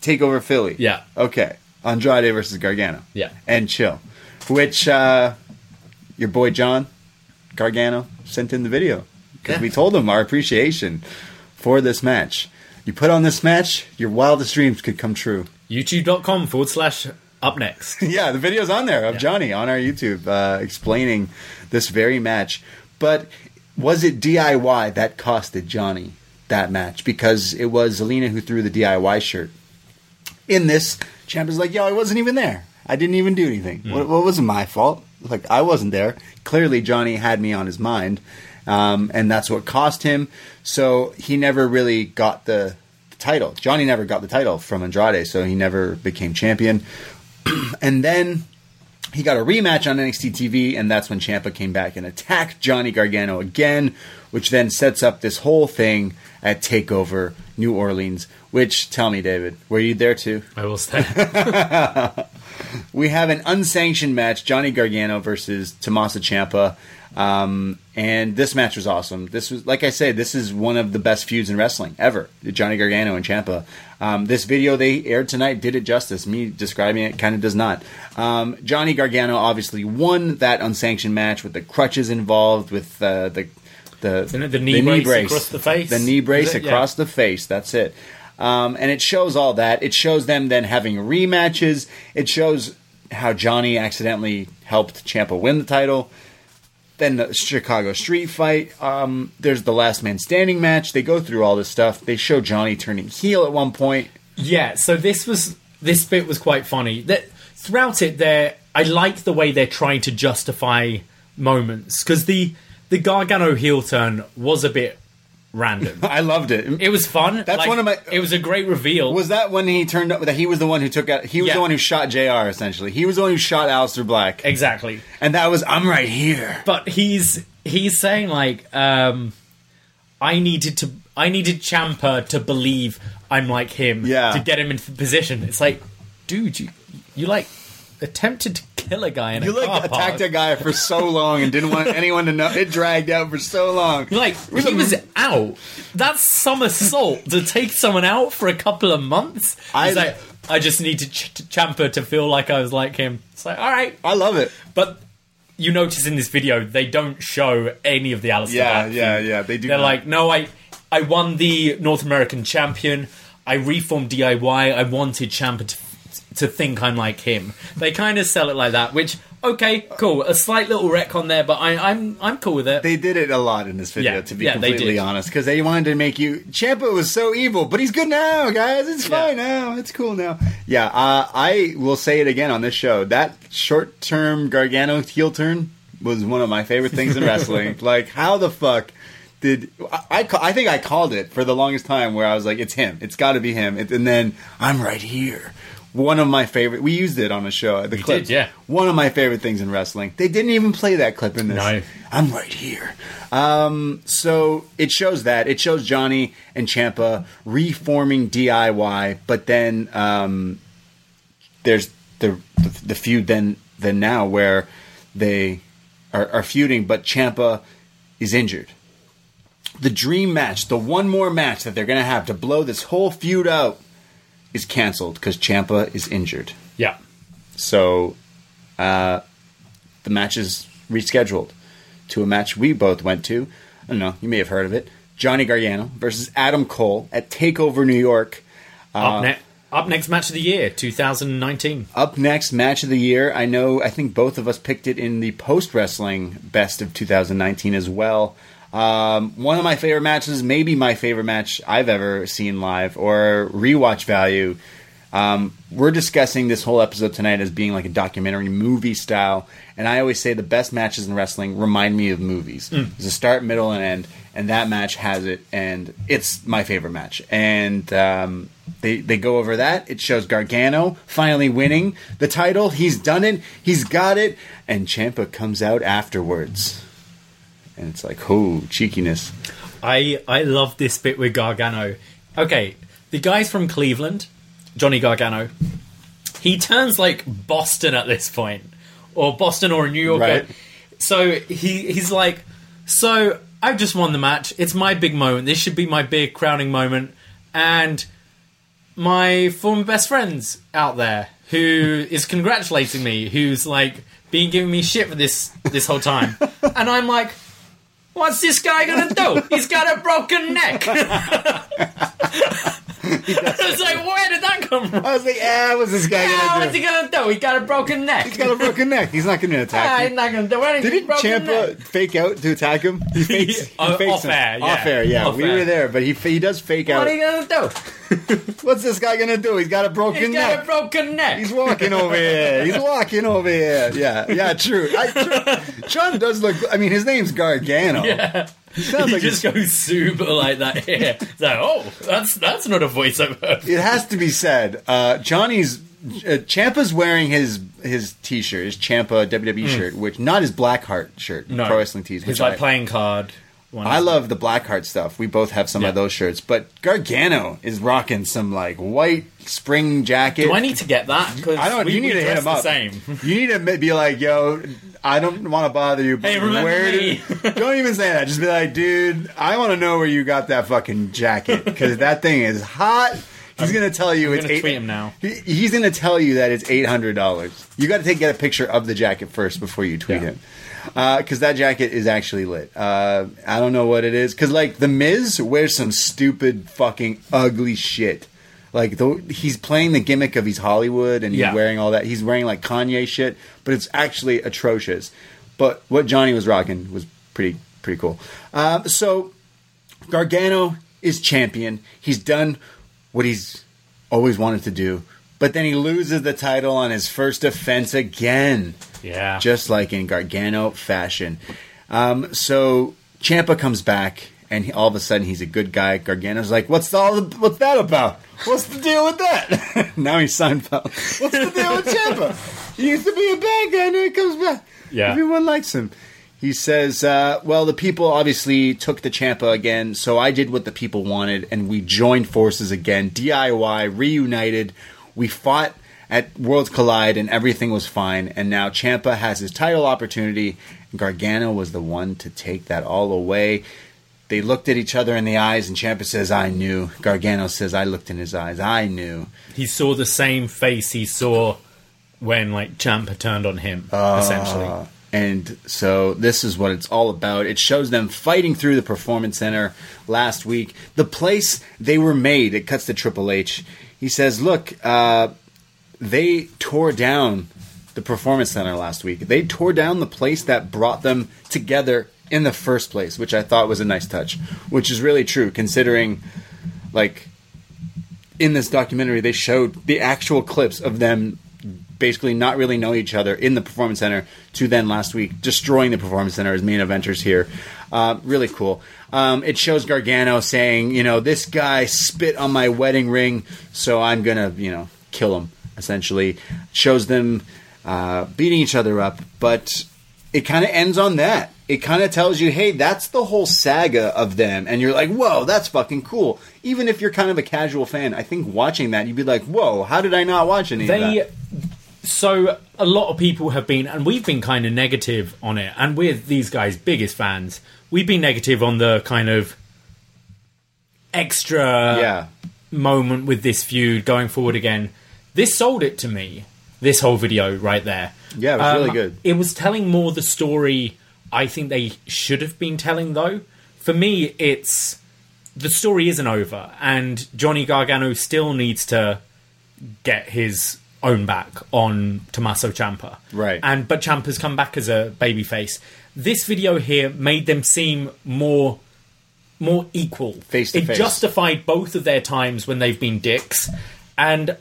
Takeover Philly. Yeah. Okay. Andrade versus Gargano. Yeah. And Chill, which uh, your boy John Gargano sent in the video because Yeah. we told him our appreciation for this match. You put on this match, your wildest dreams could come true. YouTube.com forward slash upNXT. yeah, the video's on there of Yeah. Johnny on our YouTube uh, explaining this very match. But was it DIY that costed Johnny that match? Because it was Zelina who threw the DIY shirt. In this, Champ is like, yo, I wasn't even there. I didn't even do anything. What, what wasn't my fault? Like, I wasn't there. Clearly, Johnny had me on his mind. Um, and that's what cost him. So he never really got the, the title. Johnny never got the title from Andrade, so he never became champion. and then he got a rematch on NXT TV, and that's when Ciampa came back and attacked Johnny Gargano again, which then sets up this whole thing at Takeover New Orleans. Which, tell me, David, were you there too? I will say. We have an unsanctioned match: Johnny Gargano versus Tommaso Ciampa. Um, and this match was awesome. This was, like I said, this is one of the best feuds in wrestling ever. Johnny Gargano and Ciampa. Um, this video they aired tonight did it justice. Me describing it kind of does not. Um, Johnny Gargano obviously won that unsanctioned match with the crutches involved, with uh, the the Isn't it the knee brace across the face? the knee brace it? Yeah. across the face. That's it. Um, and it shows all that. It shows them then having rematches. It shows how Johnny accidentally helped Ciampa win the title. Then the Chicago Street fight. Um, there's the Last Man Standing match. They go through all this stuff. They show Johnny turning heel at one point. Yeah, so this was this bit was quite funny. That throughout it, there I like the way they're trying to justify moments because the the Gargano heel turn was a bit random. I loved it. It was fun. That's Like, one of my- It was a great reveal. was that when he turned up that he was the one who took out? He was Yeah. the one who shot Jr. Essentially, he was the one who shot Aleister Black, exactly. and that was I'm right here. But he's he's saying like, um, I needed to I needed Ciampa to believe I'm like him. Yeah. To get him into the position. It's like, dude, you you like attempted to kill a guy in You a like car park. attacked a guy for so long and didn't want anyone to know. It dragged out for so long. Like he was out. That's some assault to take someone out for a couple of months. I- He's like, I just needed Ch- Ciampa to feel like I was like him. It's like, all right, I love it. but you notice in this video they don't show any of the Aleister Yeah, Black yeah, yeah, they do They're not. like, no, I, I won the North American champion. I reformed DIY. I wanted Ciampa to, to think I'm like him. They kind of sell it like that, which okay, cool. A slight little wreck on there, but I, I'm I'm cool with it. They did it a lot in this video, Yeah, to be yeah, completely honest, because they wanted to make you. Ciampa was so evil, but he's good now, guys. It's Yeah. fine now. It's cool now. Yeah, uh, I will say it again on this show. That short-term Gargano heel turn was one of my favorite things in wrestling. like, how the fuck did I? I, I think I called it for the longest time, where I was like, "It's him. It's got to be him." It, and then I'm right here. One of my favorite. We used it on a show. The clip. did, yeah. One of my favorite things in wrestling. They didn't even play that clip in this. No. I'm right here. Um, so it shows that it shows Johnny and Ciampa reforming DIY, but then um, there's the, the the feud then then now where they are, are feuding, but Ciampa is injured. The dream match, the one more match that they're gonna have to blow this whole feud out, is canceled because Ciampa is injured. yeah, So uh, the match is rescheduled to a match we both went to. I don't know, you may have heard of it. Johnny Gargano versus Adam Cole at Takeover New York. Uh, up next. Up next match of the year, 2019. Up next, match of the year. I know, I think both of us picked it in the post wrestling best of 2019 as well. Um, one of my favorite matches, maybe my favorite match I've ever seen live or rewatch value. Um, we're discussing this whole episode tonight as being like a documentary movie style, and I always say the best matches in wrestling remind me of movies. There's a start, middle, and end, and that match has it, and it's my favorite match. And um, they they go over that. It shows Gargano finally winning the title. He's done it. He's got it, and Ciampa comes out afterwards, and it's like, oh, cheekiness. I I love this bit with Gargano. Okay, the guy's from Cleveland, Johnny Gargano. He turns like Boston at this point, or Boston or a New York. Right. So he he's like, so I've just won the match. It's my big moment. This should be my big crowning moment, and my former best friend's out there who is congratulating me, who's like been giving me shit for this this whole time, and I'm like. What's this guy gonna do? He's got a broken neck. it's like, where did that come from? I was like, yeah, what's this guy Ah, gonna what's do? he gonna do? He got a broken neck. He's got a broken neck. He's not gonna attack. Ah, attack he's not gonna do anything. Didn't broken Ciampa fake out to attack him? He fakes. he Uh, fakes off him. air, yeah. Off air, yeah. Off we air. were there, but he he does fake What out. are you gonna do? What's this guy gonna do? He's got a broken neck. He's got neck. a broken neck. He's walking over here. He's walking over here. Yeah, yeah, true. I, true. John does look. I mean, his name's Gargano. Yeah. He sounds He like just it's- goes super like that here. It's like, oh, that's that's not a voice I've heard. it has to be said. Uh, Johnny's uh, Ciampa's wearing his his T-shirt, his Ciampa WWE shirt, which not his Blackheart shirt. No, pro wrestling tees. It's which like I- playing card. One. I love the Blackheart stuff. We both have some Yeah. of those shirts, but Gargano is rocking some like white spring jacket. Do I need to get that? I don't. We, you need to hit him up. Same. You need to be like, yo, I don't want to bother you. But Hey, remember where me? Did, don't even say that. Just be like, dude, I want to know where you got that fucking jacket because that thing is hot. He's gonna tell you I'm it's gonna eight, tweet him now. He, he's gonna tell you that it's eight hundred dollars. You got to take get a picture of the jacket first before you tweet Yeah. him. Because that jacket is actually lit. Uh, I don't know what it is. Because like the Miz wears some stupid fucking ugly shit. Like though he's playing the gimmick of he's Hollywood and he's Yeah. wearing all that. He's wearing like Kanye shit, but it's actually atrocious. But what Johnny was rocking was pretty pretty cool. Um, so Gargano is champion. He's done what he's always wanted to do, but then he loses the title on his first offense again, Yeah. just like in Gargano fashion. Um, so Ciampa comes back, and he, all of a sudden he's a good guy. Gargano's like, "What's all? The, what's that about? What's the deal with that?" now he's Seinfeld. What's the deal with Ciampa? He used to be a bad guy, and then he comes back. Yeah. everyone likes him. He says, uh, "Well, the people obviously took the Ciampa again, so I did what the people wanted, and we joined forces again, DIY, reunited. We fought at Worlds Collide, and everything was fine. And now Ciampa has his title opportunity. And Gargano was the one to take that all away." They looked at each other in the eyes, and Ciampa says, "I knew." Gargano says, "I looked in his eyes. I knew." he saw the same face he saw when like Ciampa turned on him. essentially, Uh, and so this is what it's all about. It shows them fighting through the performance center last week. The place they were made. It cuts to Triple H. He says, "Look, uh, they tore down the performance center last week. They tore down the place that brought them together in the first place, which I thought was a nice touch. Which is really true, considering like." In this documentary, they showed the actual clips of them basically not really know each other in the performance center to then last week destroying the performance center as main eventers here uh, really cool um, it shows gargano saying you know this guy spit on my wedding ring so i'm gonna you know kill him essentially shows them uh, beating each other up but it kind of ends on that it kind of tells you hey that's the whole saga of them and you're like whoa that's fucking cool even if you're kind of a casual fan i think watching that you'd be like whoa how did i not watch any of that. So a lot of people have been, and we've been kind of negative on it, and we're these guys' biggest fans. We've been negative on the kind of extra yeah moment with this feud going forward again. This sold it to me. This whole video right there. Yeah, it was really um, good. It was telling more the story I think they should have been telling though. For me, it's the story isn't over, and Johnny Gargano still needs to get his own back on Tommaso Ciampa. Right. And but Ciampa's come back as a babyface. This video here made them seem more more equal. Face to it face. justified both of their times when they've been dicks, and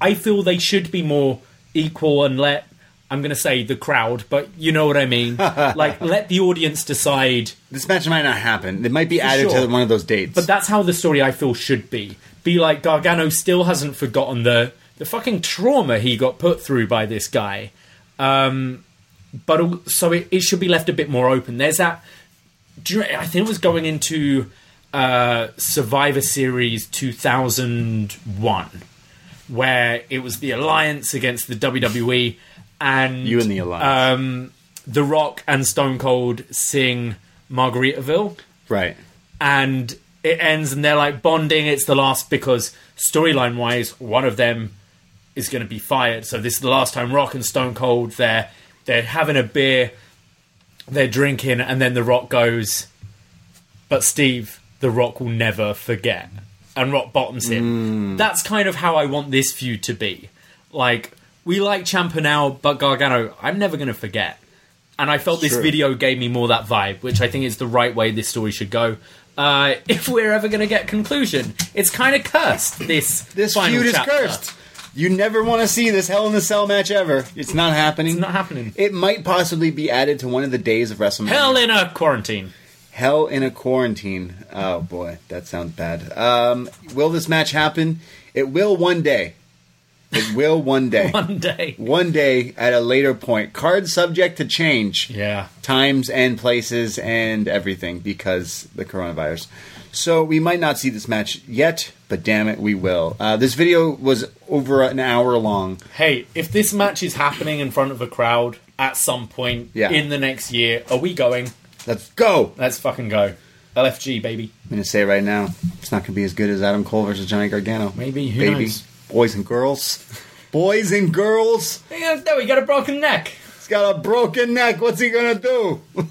I feel they should be more equal and let I'm going to say the crowd, but you know what I mean. like let the audience decide. This match might not happen. It might be added sure. to one of those dates. But that's how the story I feel should be. Be like Gargano still hasn't forgotten the the fucking trauma he got put through by this guy. Um, but so it, it should be left a bit more open. There's that. Do you, I think it was going into uh, Survivor Series 2001, where it was the Alliance against the WWE, and You and the Alliance. Um, the Rock and Stone Cold sing Margaritaville. Right. and it ends and they're like bonding. It's the last because storyline wise one of them is going to be fired. So this is the last time rock and stone cold they're they're having a beer they're drinking and then the rock goes. But steve the rock will never forget and rock bottoms him that's kind of how i want this feud to be like we like Ciampa now but gargano i'm never going to forget and I felt this Sure. video gave me more that vibe, which I think is the right way this story should go. Uh, if we're ever going to get conclusion, it's kind of cursed. This This feud is cursed. You never want to see this Hell in a Cell match ever. It's not happening. It's not happening. It might possibly be added to one of the days of WrestleMania. Hell in a quarantine. Hell in a quarantine. Oh boy, that sounds bad. Um, will this match happen? It will one day. It will one day. One day. One day at a later point. Card subject to change. Yeah. Times and places and everything because the coronavirus. So we might not see this match yet, but damn it, we will. Uh, this video was over an hour long. Hey, if this match is happening in front of a crowd at some point Yeah. in the next year, are we going? Let's go. Let's fucking go. LFG, baby. I'm gonna say right now, it's not gonna be as good as Adam Cole versus Johnny Gargano. Maybe, who baby, knows? boys and girls, boys and girls. Yeah, no, he got a broken neck. He's got a broken neck. What's he gonna do?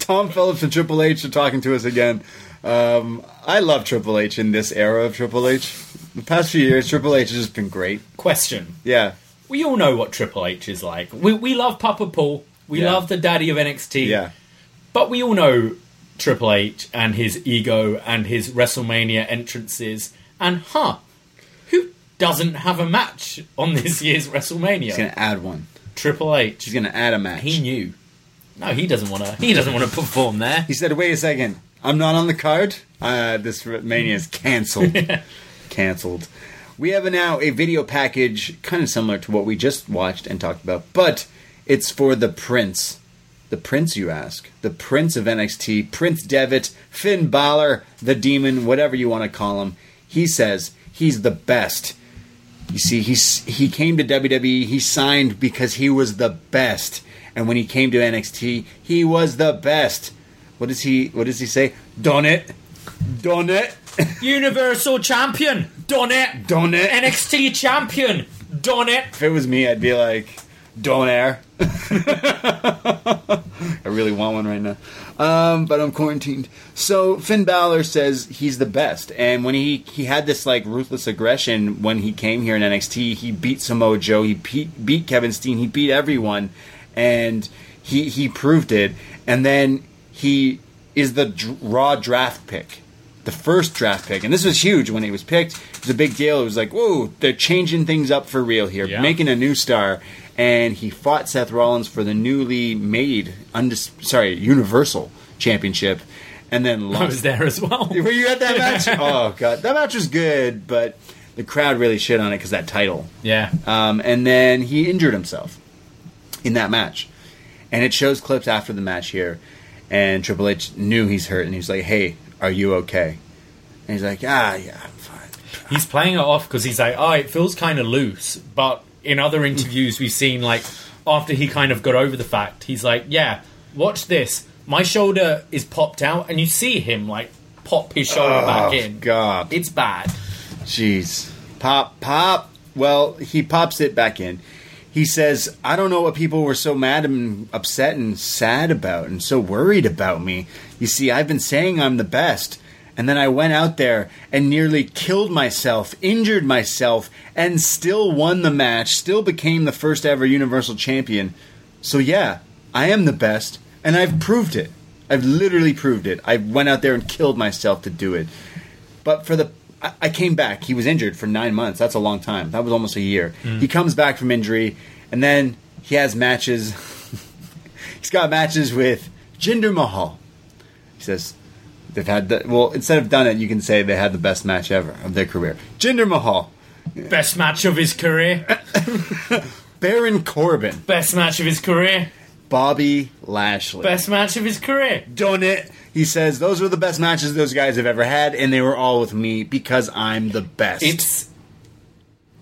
Tom Phillips and Triple H are talking to us again. Um, I love Triple H in this era of Triple H. The past few years, Triple H has just been great. Question. Yeah, We all know what Triple H is like. We, we love Papa Paul. We Yeah. love the daddy of NXT. yeah. But we all know Triple H and his ego and his WrestleMania entrances. And huh, who doesn't have a match on this year's WrestleMania? He's gonna add one. Triple H. He's gonna add a match. He knew. No, he doesn't want to. He doesn't want to perform there. He said, "Wait a second, I'm not on the card. Uh, this mania is canceled. canceled." We have now a video package, kind of similar to what we just watched and talked about, but it's for the Prince. The Prince, you ask? The Prince of NXT, Prince Devitt, Finn Balor, the Demon, whatever you want to call him. He says he's the best. You see, he's he came to WWE. He signed because he was the best, and when he came to NXT, he was the best. What does he? What does he say? Done it, done it, Universal Champion. Done it. done it. NXT Champion. Done it. if it was me, I'd be like, "Don't air." I really want one right now, um, but I'm quarantined. So Finn Balor says he's the best, and when he he had this like ruthless aggression when he came here in NXT, he beat Samoa Joe, he beat, beat Kevin Steen, he beat everyone, and he he proved it. And then he is the Raw draft pick the first draft pick, and this was huge when he was picked. It was a big deal. It was like, whoa, they're changing things up for real here, Yeah. making a new star. And he fought Seth Rollins for the newly made, undis- sorry, Universal Championship, and then I was there as well. Were you at that match? oh god, that match was good, but the crowd really shit on it because that title. Yeah. Um, and then he injured himself in that match. And it shows clips after the match here. And Triple H knew he's hurt, and he's like, "Hey, are you okay?" And he's like, "Ah, yeah, I'm fine." He's playing it off because he's like, oh, it feels kind of loose. But in other interviews, we've seen like after he kind of got over the fact, he's like, yeah, watch this. My shoulder is popped out, and you see him like pop his shoulder oh, back in. Oh, God. It's bad. Jeez. Pop, pop. Well, he pops it back in. He says, I don't know what people were so mad and upset and sad about and so worried about me. You see, I've been saying I'm the best. And then I went out there and nearly killed myself, injured myself, and still won the match, still became the first ever Universal Champion. So, yeah, I am the best, and I've proved it. I've literally proved it. I went out there and killed myself to do it. But for the I, I came back. He was injured for nine months. That's a long time. That was almost a year. Mm. He comes back from injury, and then he has matches. he's got matches with Jinder Mahal. He says they've had the well. Instead of done it, you can say they had the best match ever of their career. Jinder Mahal, Best match of his career. Baron Corbin, Best match of his career. Bobby Lashley. Best match of his career. done it. He says those were the best matches those guys have ever had, and they were all with me because I'm the best. It's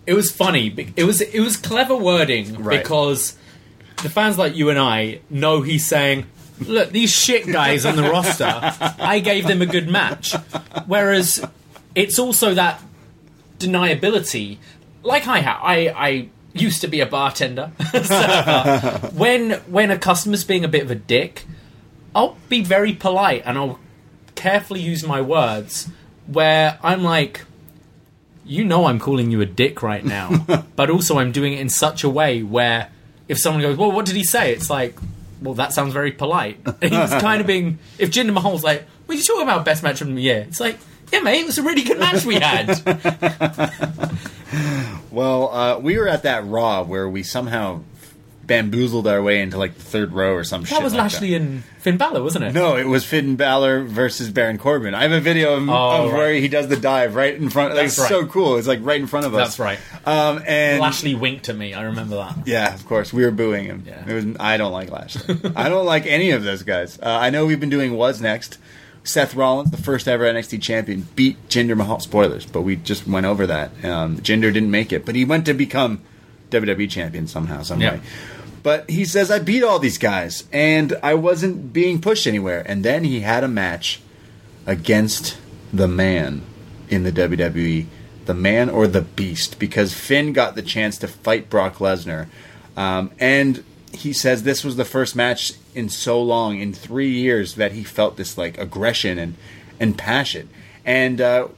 it was funny. It was it was clever wording Right. because the fans like you and I know he's saying, "Look, these shit guys on the roster, I gave them a good match." Whereas it's also that deniability, like I have. I I used to be a bartender. So, when when a customer's being a bit of a dick, I'll be very polite and I'll carefully use my words. Where I'm like, you know I'm calling you a dick right now, but also I'm doing it in such a way where if someone goes, well, what did he say? It's like, well, that sounds very polite. He's kind of being, if Jinder Mahal's like, what are you talking about best match of the year? It's like, yeah, mate, it was a really good match we had. well, uh, we were at that Raw where we somehow bamboozled our way into like the third row or some shit. That was like Lashley and Finn Balor, wasn't it? No, it was Finn Balor versus Baron Corbin. I have a video of, Oh, of right. where he does the dive right in front. Like, That's it's so cool. It's like right in front of us. That's right. Um, and Lashley winked at me. I remember that. Yeah, of course. We were booing him. Yeah. It was, I don't like Lashley. I don't like any of those guys. Uh, I know we've been doing What's Next. Seth Rollins, the first ever NXT champion, beat Jinder Mahal. Spoilers, but we just went over that. Um, Jinder didn't make it, but he went to become WWE champion somehow, some way. But he says, I beat all these guys, and I wasn't being pushed anywhere. And then he had a match against the man in the WWE, the man or the beast, because Finn got the chance to fight Brock Lesnar. Um, and he says this was the first match in so long, in three years, that he felt this like aggression and, and passion. And uh,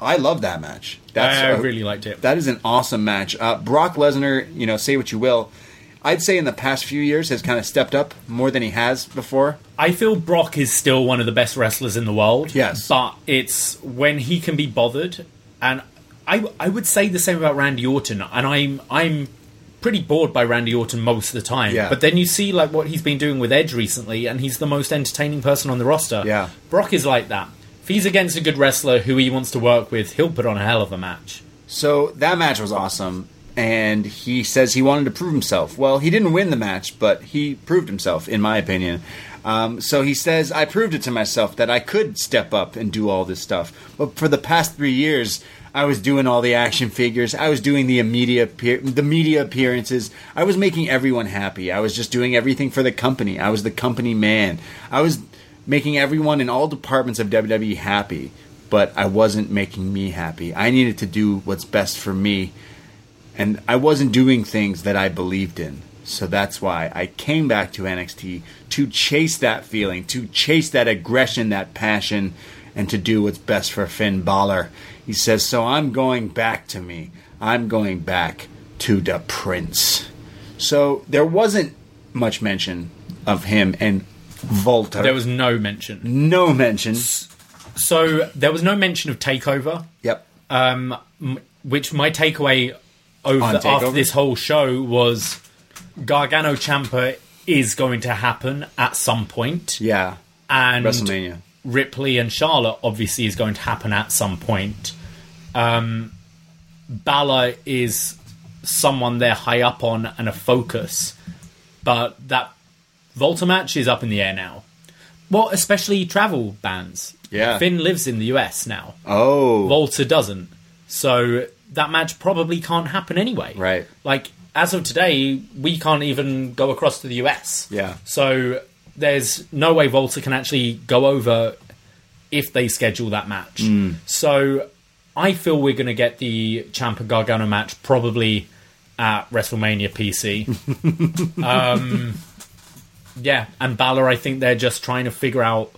I love that match. That's I really liked it. That is an awesome match. Uh, Brock Lesnar, you know, say what you will. I'd say in the past few years has kind of stepped up more than he has before. I feel Brock is still one of the best wrestlers in the world. Yes. But it's when he can be bothered. And I, I would say the same about Randy Orton. And I'm I'm pretty bored by Randy Orton most of the time. Yeah. But then you see like what he's been doing with Edge recently, and he's the most entertaining person on the roster. Yeah. Brock is like that. If he's against a good wrestler who he wants to work with, he'll put on a hell of a match. So that match was awesome, and he says he wanted to prove himself. Well, he didn't win the match, but he proved himself, in my opinion. Um, so he says, I proved it to myself that I could step up and do all this stuff. But for the past three years, I was doing all the action figures. I was doing the media appear- the media appearances. I was making everyone happy. I was just doing everything for the company. I was the company man. I was making everyone in all departments of WWE happy, but I wasn't making me happy. I needed to do what's best for me, and I wasn't doing things that I believed in. So that's why I came back to NXT to chase that feeling, to chase that aggression, that passion, and to do what's best for Finn Balor. He says, So I'm going back to me. I'm going back to the Prince. So there wasn't much mention of him and Walter. There was no mention. no mention. So there was no mention of Takeover. Yep. um, which my takeaway over On after this whole show was Gargano Ciampa is going to happen at some point, Yeah. and WrestleMania. Ripley and Charlotte obviously is going to happen at some point. Um, Balor is someone they're high up on and a focus, but that Walter match is up in the air now. Well, especially travel bans. Yeah. Finn lives in the US now. Oh. Walter doesn't. So that match probably can't happen anyway. Right. Like as of today, we can't even go across to the US. Yeah. So there's no way Walter can actually go over if they schedule that match. Mm. So I feel we're going to get the Ciampa Gargano match probably at WrestleMania PC. um, yeah, and Balor, I think they're just trying to figure out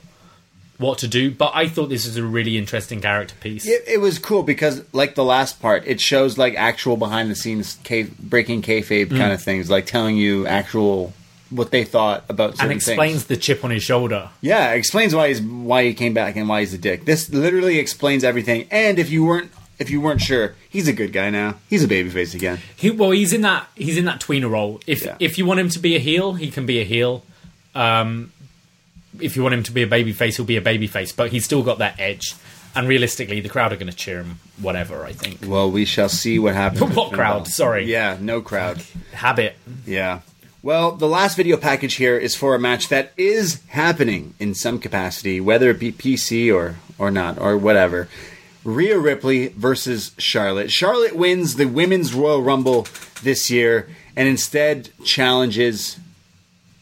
what to do. But I thought this is a really interesting character piece. It, it was cool because, like the last part, it shows like actual behind the scenes cave, breaking kayfabe kind of things, like telling you actual what they thought about and explains things. the chip on his shoulder. Yeah, explains why he's why he came back and why he's a dick. This literally explains everything. And if you weren't if you weren't sure, he's a good guy now. He's a babyface again. He well, he's in that he's in that tweener role. If Yeah. if you want him to be a heel, he can be a heel. Um, if you want him to be a babyface, he'll be a babyface. But he's still got that edge. And realistically, the crowd are going to cheer him. Whatever, I think. Well, we shall see what happens. What crowd? Sorry. Yeah, no crowd. Habit. Yeah. Well, the last video package here is for a match that is happening in some capacity, whether it be PC or or not or whatever. Rhea Ripley versus Charlotte. Charlotte wins the Women's Royal Rumble this year and instead challenges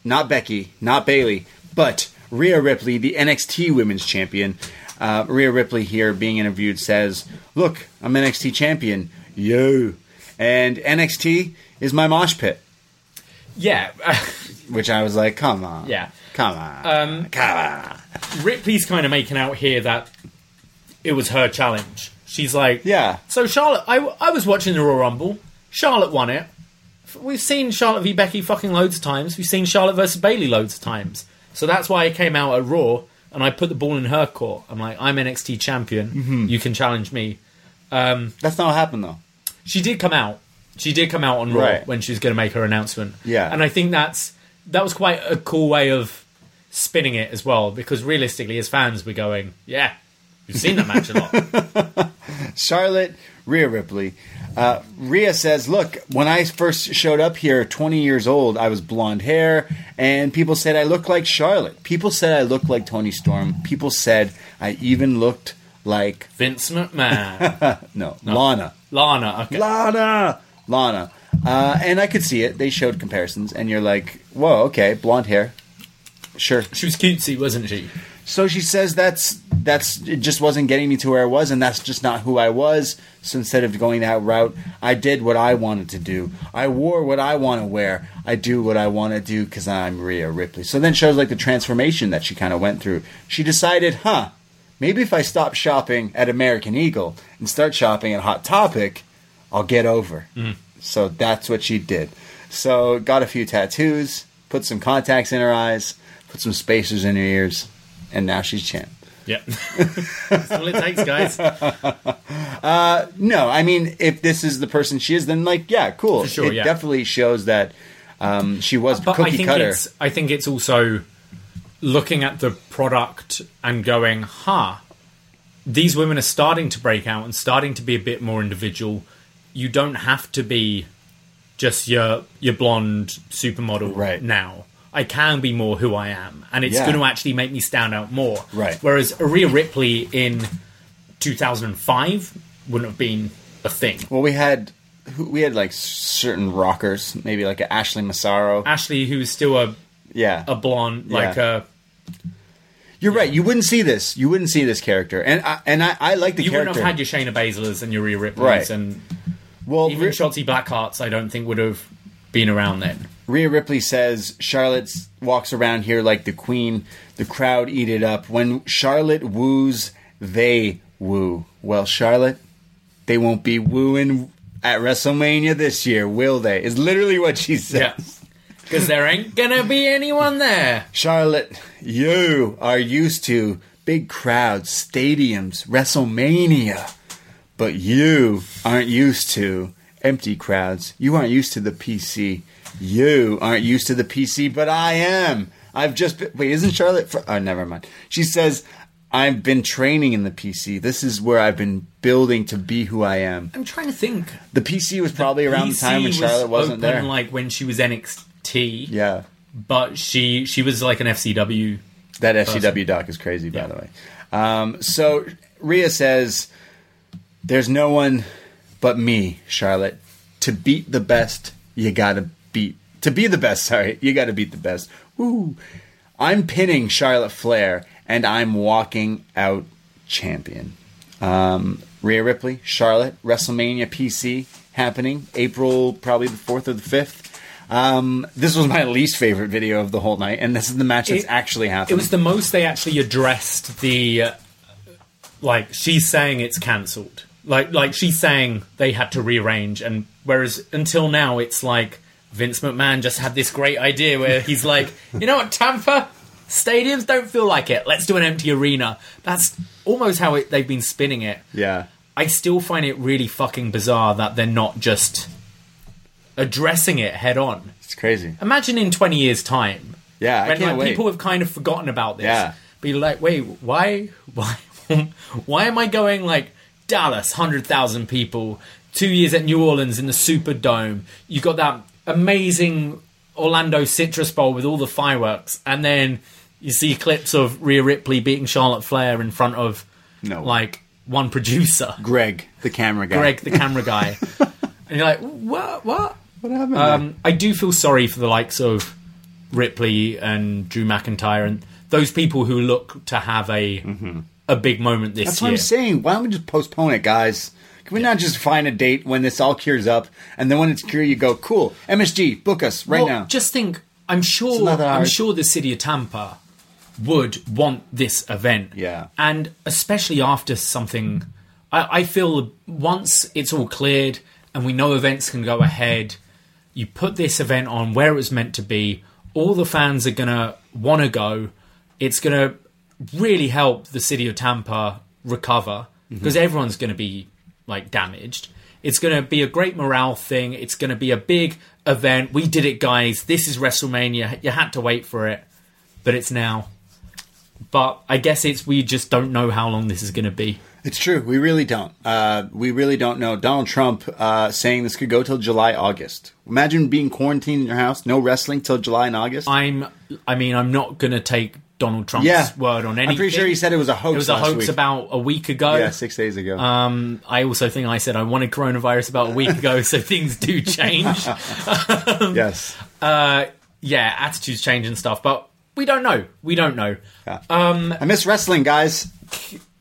not Becky, not Bayley, but Rhea Ripley, the NXT Women's Champion. Uh, Rhea Ripley here being interviewed says, "Look, I'm NXT champion, yo, and NXT is my mosh pit." Yeah. Which I was like, "Come on, yeah. come on, Um, come on." Ripley's kind of making out here that it was her challenge. She's like, Yeah. So Charlotte, I, I was watching the Royal Rumble. Charlotte won it. We've seen Charlotte v Becky fucking loads of times. We've seen Charlotte versus Bayley loads of times. So that's why I came out at Raw and I put the ball in her court. I'm like, I'm NXT champion. Mm-hmm. You can challenge me. That's not what happened though. She did come out. She did come out on Raw Right. when she was going to make her announcement. Yeah. and I think that's that was quite a cool way of spinning it as well. Because realistically, as fans, we're going, yeah, we've seen that match a lot. Charlotte, Rhea Ripley. Uh, Rhea says, Look, when I first showed up here, 20 years old, I was blonde hair, and people said I looked like Charlotte. People said I looked like Toni Storm. People said I even looked like, Vince McMahon, no, Lana. Lana. Okay. Lana! Lana. Uh, and I could see it. They showed comparisons, and you're like, Whoa, okay, blonde hair. Sure. She was cutesy, wasn't she? So she says that's that's it just wasn't getting me to where I was, and that's just not who I was. So instead of going that route, I did what I wanted to do. I wore what I want to wear. I do what I want to do because I'm Rhea Ripley. So then shows like the transformation that she kind of went through. She decided, huh, maybe if I stop shopping at American Eagle and start shopping at Hot Topic, I'll get over. Mm. So that's what she did. So got a few tattoos, put some contacts in her eyes, put some spacers in her ears, and now she's champ. Yeah. That's all it takes, guys. No, I mean, if this is the person she is, then like, yeah, cool. For sure, it yeah. definitely shows that um, she was But I cookie think cutter. it's I think it's also looking at the product and going, huh, these women are starting to break out and starting to be a bit more individual. You don't have to be just your your blonde supermodel Right. now. I can be more who I am, and it's Yeah. going to actually make me stand out more. Right. Whereas Rhea Ripley in 2005 wouldn't have been a thing. Well, we had we had like certain rockers, maybe like a Ashley Massaro. Ashley, who's still a yeah, a blonde, like Yeah. a you're right. You wouldn't see this. You wouldn't see this character, and I, and I, I like the character. you character. wouldn't have had your Shayna Baszlers and your Rhea Ripleys Right. and well, even Shotzi Blackhearts. I don't think would have been around then. Rhea Ripley says Charlotte walks around here like the queen. The crowd eat it up. When Charlotte woos, they woo. Well, Charlotte, they won't be wooing at WrestleMania this year, will they? Is literally what she says. Yeah, because there ain't gonna be anyone there. Charlotte, you are used to big crowds, stadiums, WrestleMania, but you aren't used to empty crowds. You aren't used to the PC. You aren't used to the PC, but I am. I've just been, wait. Isn't Charlotte? Fr- oh, never mind. She says I've been training in the PC. This is where I've been building to be who I am. I'm trying to think. The PC was probably around the time when PC Charlotte was wasn't there. like when she was NXT. yeah, but she she was like an FCW. That FCW doc is crazy, by the way. Um, so Rhea says, "There's no one but me, Charlotte. To beat the best, you gotta beat. To be the best, sorry, you gotta beat the best. Woo! I'm pinning Charlotte Flair, and I'm walking out champion. Um, Rhea Ripley, Charlotte, WrestleMania PC happening April probably the fourth or the fifth. Um, this was my least favorite video of the whole night, and this is the match that's It- actually happening. It was the most they actually addressed the uh, like she's saying it's cancelled. Like like she's saying they had to rearrange, and whereas until now it's like Vince McMahon just had this great idea where he's like, you know what, Tampa stadiums don't feel like it. Let's do an empty arena. That's almost how it, they've been spinning it. Yeah. I still find it really fucking bizarre that they're not just addressing it head on. It's crazy. Imagine in 20 years' time Yeah, I when can't like, wait. people have kind of forgotten about this. Yeah. Be like, wait, why, why, why am I going like Dallas, hundred thousand people, two years at New Orleans in the Superdome? You got that amazing Orlando Citrus Bowl with all the fireworks, and then you see clips of Rhea Ripley beating Charlotte Flair in front of No. like one producer, Greg, the camera guy. Greg, the camera guy, and you're like, what, what? what happened? Um, I do feel sorry for the likes of Ripley and Drew McIntyre and those people who look to have a a big moment this That's year. That's what I'm saying. Why don't we just postpone it, guys? Can we not just find a date when this all cures up, and then when it's cured, you go, "Cool, MSG, book us right well, now." just think. I'm sure. I'm sure the city of Tampa would want this event. Yeah. and especially after something, I, I feel once it's all cleared and we know events can go ahead, you put this event on where it was meant to be. All the fans are gonna want to go. It's gonna really help the city of Tampa recover Mm-hmm. because everyone's gonna be like damaged. It's going to be a great morale thing. It's going to be a big event. We did it, guys. This is WrestleMania. You had to wait for it, but it's now. But I guess it's we just don't know how long this is going to be. It's true. We really don't. Uh, we really don't know. Donald Trump uh, saying this could go till July, August. Imagine being quarantined in your house, no wrestling till July and August. I'm. I mean, I'm not going to take Donald Trump's yeah, word on anything. I'm pretty sure he said it was a hoax. it was a hoax week. about a week ago. yeah, six days ago. Um, I also think I said I wanted coronavirus about a week ago, so things do change. yes. uh, yeah, attitudes change and stuff, but we don't know. We don't know. I miss wrestling, guys.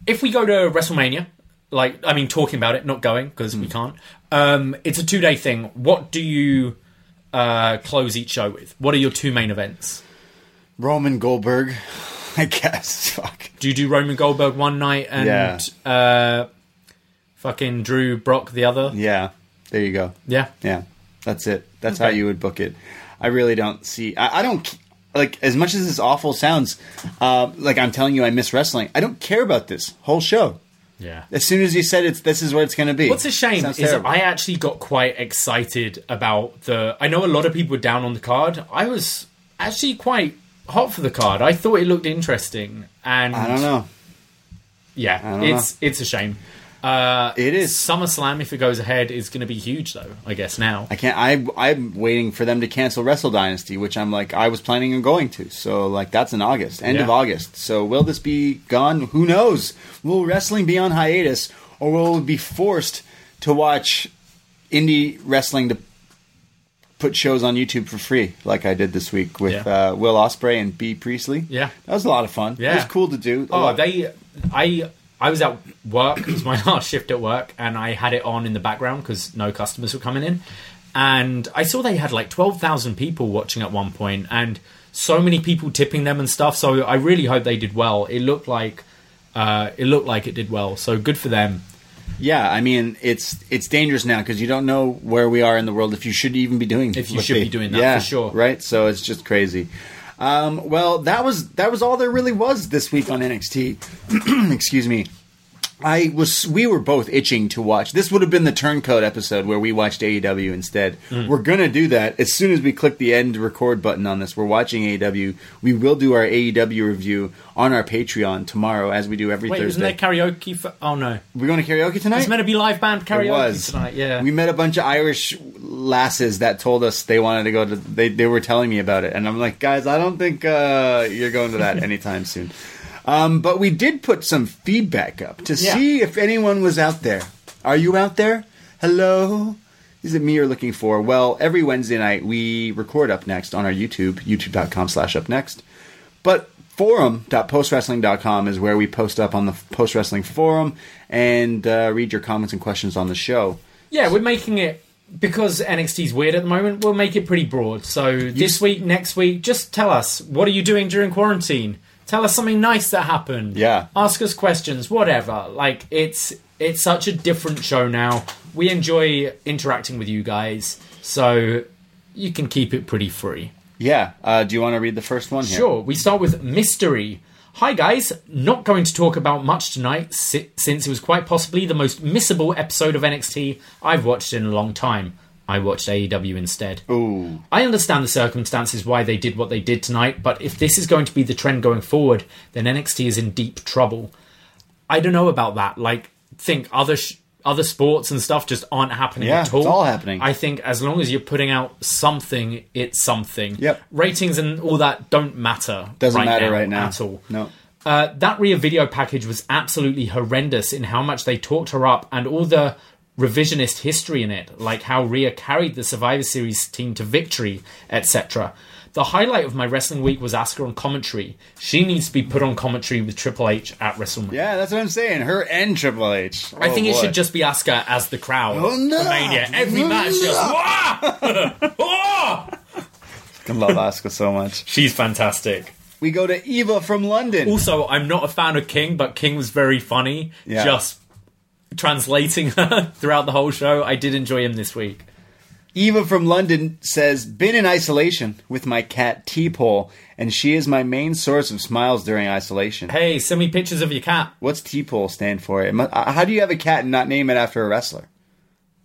if we go to WrestleMania, like I mean, talking about it, not going because Hmm. we can't. Um, it's a two day thing. What do you uh, close each show with? What are your two main events? Roman Goldberg, I guess. Fuck. Do you do Roman Goldberg one night and Yeah. uh, fucking Drew Brock the other? Yeah. There you go. Yeah. Yeah, that's it. That's how you would book it. I really don't see. I, I don't like as much as this awful sounds. Uh, like I'm telling you, I miss wrestling. I don't care about this whole show. Yeah. As soon as you said it's this is what it's going to be. What's a shame is terrible. I actually got quite excited about the. I know a lot of people were down on the card. I was actually quite hot for the card. I thought it looked interesting, and I don't know. Yeah, don't it's it's a shame. Uh, It is. SummerSlam, if it goes ahead, is going to be huge, though. I guess now. I can't. I I'm waiting for them to cancel Wrestle Dynasty, which I'm like I was planning on going to. So like that's in August, end of August. So will this be gone? Who knows? Will wrestling be on hiatus, or will we be forced to watch indie wrestling to put shows on YouTube for free, like I did this week with Yeah. uh, Will Ospreay and Bea Priestley? Yeah. that was a lot of fun. Yeah. it was cool to do. A Oh, lot- they, I, I was at work. It was my last shift at work, and I had it on in the background because no customers were coming in. And I saw they had like twelve thousand people watching at one point, and so many people tipping them and stuff. So I really hope they did well. It looked like, uh, it looked like it did well. So good for them. Yeah, I mean it's it's dangerous now because you don't know where we are in the world if you should even be doing If you should be doing that, yeah, for sure. right? So it's just crazy. Um, well, that was that was all there really was this week on NXT. Excuse me. I was we were both itching to watch. This would have been the turncoat episode where we watched AEW instead. Mm. We're gonna do that as soon as we click the end record button on this. We're watching AEW. We will do our AEW review on our Patreon tomorrow, as we do every Wait, isn't Thursday. there karaoke? For, oh no, We're going to karaoke tonight. it's meant to be live band karaoke It was tonight. Yeah, We met a bunch of Irish lasses that told us they wanted to go to. They they were telling me about it, and I'm like, guys, I don't think uh, you're going to that anytime soon. Um, but we did put some feedback up to Yeah. see if anyone was out there. Are you out there? Hello. Is it me you're looking for? Well, every Wednesday night we record up next on our YouTube, youtube.com slash up next. But forum.postwrestling.com is where we post up on the post wrestling forum and uh, read your comments and questions on the show. Yeah, we're making it because NXT's weird at the moment. We'll make it pretty broad. So this week, next week, just tell us what are you doing during quarantine. Tell us something nice that happened. Yeah. Ask us questions, whatever. Like it's it's such a different show now. We enjoy interacting with you guys. So you can keep it pretty free. Yeah. Uh, do you want to read the first one here? Sure, we start with mystery. Hi guys, not going to talk about much tonight si- since it was quite possibly the most missable episode of NXT I've watched in a long time. I watched AEW instead. Ooh. I understand the circumstances why they did what they did tonight, but if this is going to be the trend going forward, then NXT is in deep trouble. I don't know about that. Like, think other sh- other sports and stuff just aren't happening Yeah, at all. it's all happening. I think as long as you're putting out something, it's something. Yep. Ratings and all that don't matter. Doesn't right matter now right now at all. No. Uh, that Rhea video package was absolutely horrendous in how much they talked her up and all the revisionist history in it, like how Rhea carried the Survivor Series team to victory, etc. The highlight of my wrestling week was Asuka on commentary. She needs to be put on commentary with Triple H at WrestleMania. Yeah, that's what I'm saying. Her and Triple H. I Oh, think it boy. should just be Asuka as the crowd. Oh, no. for Mania. Every Oh, match just no. Wah! Wah! I love Asuka so much. She's fantastic. We go to Eva from London. Also, I'm not a fan of King, but King was very funny. Yeah. Just translating her throughout the whole show. I did enjoy him this week. Eva from London says, Been in isolation with my cat T-Pole, and she is my main source of smiles during isolation. Hey, send me pictures of your cat. What's T-Pole stand for? It uh, How do you have a cat and not name it after a wrestler?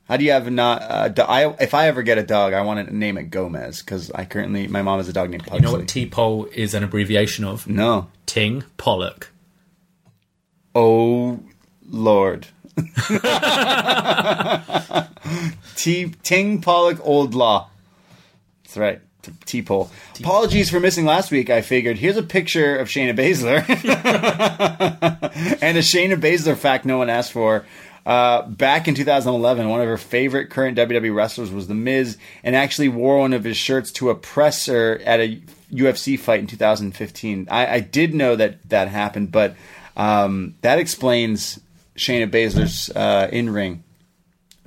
How do you have not? Uh, I, if I ever get a dog, I want to name it Gomez because I currently my mom has a dog named Pugsley. You know what T-pole is an abbreviation of? no. Ting Pollock. Oh Lord. T Ting Pollock Old Law. That's right. T- T-pole. Apologies for missing last week. I figured here's a picture of Shayna Baszler and a Shayna Baszler fact no one asked for. Uh, back in 2011, one of her favorite current WWE wrestlers was The Miz, and actually wore one of his shirts to a presser at a UFC fight in 2015. I, I did know that that happened, but um, that explains Shayna Baszler's uh, in ring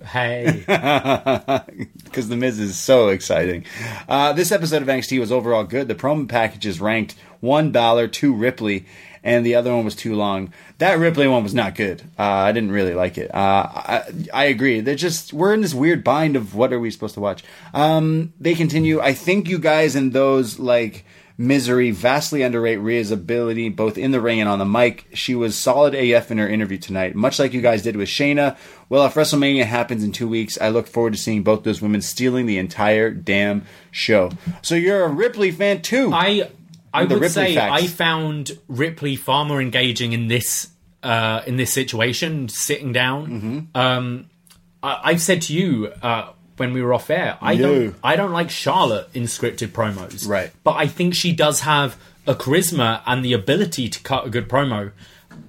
Hey. because the Miz is so exciting. Uh, this episode of NXT was overall good. The promo packages ranked one Balor, two Ripley, and the other one was too long. That Ripley one was not good. Uh, I didn't really like it. Uh, I, I agree. They're just we're in this weird bind of what are we supposed to watch. Um, they continue. I think you guys and those like. Misery vastly underrate Rhea's ability both in the ring and on the mic. She was solid AF in her interview tonight, much like you guys did with Shayna. Well, if WrestleMania happens in two weeks, I look forward to seeing both those women stealing the entire damn show. So you're a Ripley fan too. I I would Ripley say facts. I found Ripley far more engaging in this uh, in this situation, sitting down. Mm-hmm. Um, I, I've said to you uh, when we were off air, I No. don't I don't like Charlotte in scripted promos, Right. But I think she does have a charisma and the ability to cut a good promo.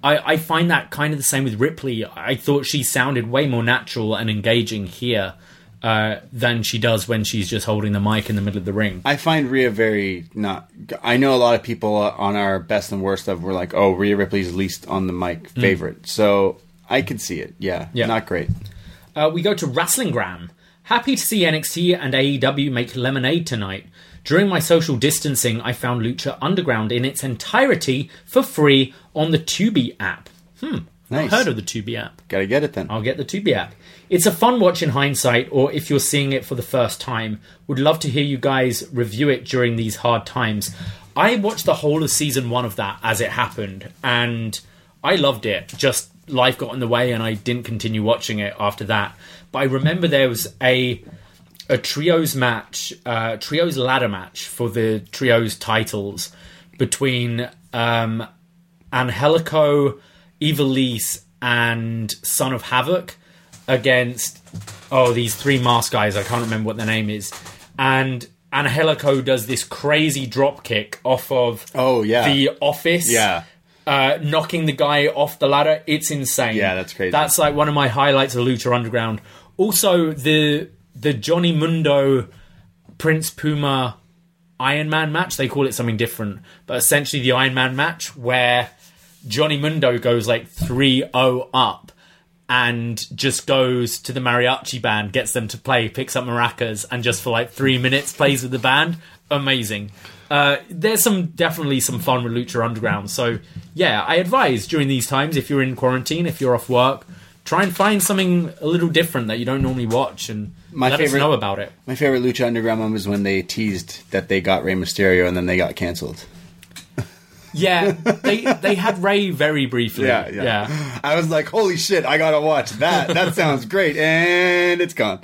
I, I find that kind of the same with Ripley. I thought she sounded way more natural and engaging here uh, than she does when she's just holding the mic in the middle of the ring. I find Rhea very not. I know a lot of people on our best and worst of were like, "Oh, Rhea Ripley's least on the mic favorite." So I could see it. Yeah, Mm. Yeah. not great. Uh, we go to Wrestlingram. Happy to see NXT and AEW make lemonade tonight. During my social distancing, I found Lucha Underground in its entirety for free on the Tubi app. Hmm, Nice. I've heard of the Tubi app. Gotta get it then. I'll get the Tubi app. It's a fun watch in hindsight, or if you're seeing it for the first time. Would love to hear you guys review it during these hard times. I watched the whole of season one of that as it happened, and I loved it. Just life got in the way, and I didn't continue watching it after that. But I remember there was a a trios match, uh, trios ladder match for the trios titles between um, Angelico, Ivelisse, and Son of Havoc against oh these three mask guys. I can't remember what their name is. And Angelico does this crazy drop kick off of Oh, yeah. the office. Yeah. Uh, knocking the guy off the ladder. It's insane. Yeah, that's crazy. That's like one of my highlights of Lucha Underground. Also, the the Johnny Mundo Prince Puma Iron Man match. They call it something different, but essentially the Iron Man match where Johnny Mundo goes like 3-0 up and just goes to the mariachi band, gets them to play, picks up maracas, and just for like three minutes plays with the band. Amazing. Uh, there's some definitely some fun with Lucha Underground. So yeah, I advise during these times if you're in quarantine, if you're off work, try and find something a little different that you don't normally watch, and My let favorite- us know about it. My favorite Lucha Underground moment was when they teased that they got Rey Mysterio and then they got canceled. Yeah, they they had Ray very briefly. Yeah, yeah. I was like, holy shit, I gotta watch that. That sounds great. And it's gone.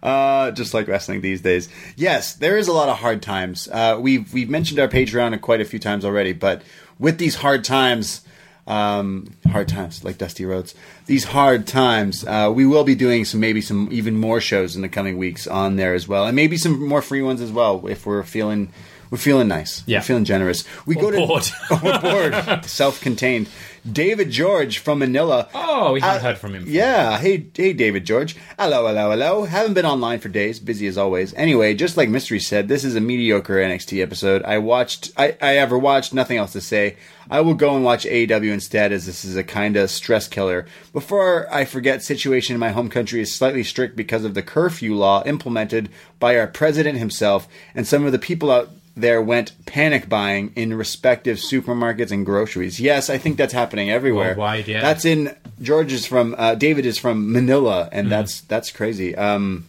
Uh, just like wrestling these days. Yes, there is a lot of hard times. Uh, we've, we've mentioned our Patreon quite a few times already, but with these hard times, um, hard times, like Dusty Rhodes, these hard times, uh, we will be doing some, maybe some even more shows in the coming weeks on there as well. And maybe some more free ones as well if we're feeling, we're feeling nice. Yeah. We're feeling generous. We go to, bored. or bored, self-contained. David George from Manila. Oh, we haven't Uh, heard from him. Yeah, hey, hey, David George. Hello, hello, hello. Haven't been online for days, busy as always. Anyway, just like Mystery said, this is a mediocre NXT episode. I watched, I, I ever watched, nothing else to say. I will go and watch AEW instead, as this is a kind of stress killer. Before I forget, situation in my home country is slightly strict because of the curfew law implemented by our president himself, and some of the people out there went panic buying in respective supermarkets and groceries. Yes, I think that's happening everywhere. Worldwide, yeah. That's in George is from uh, David is from Manila, and that's that's crazy. Um,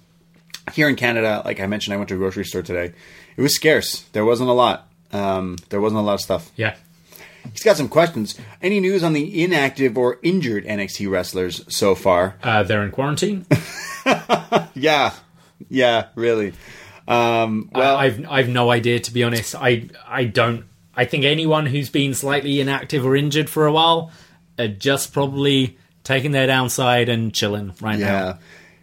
here in Canada, like I mentioned, I went to a grocery store today. It was scarce. There wasn't a lot. Um, there wasn't a lot of stuff. Yeah. He's got some questions. Any news on the inactive or injured NXT wrestlers so far? Uh, they're in quarantine. Yeah, yeah, really. Um, well, I, I've I've no idea to be honest. I I don't. I think anyone who's been slightly inactive or injured for a while are just probably taking their downside and chilling right now. Yeah.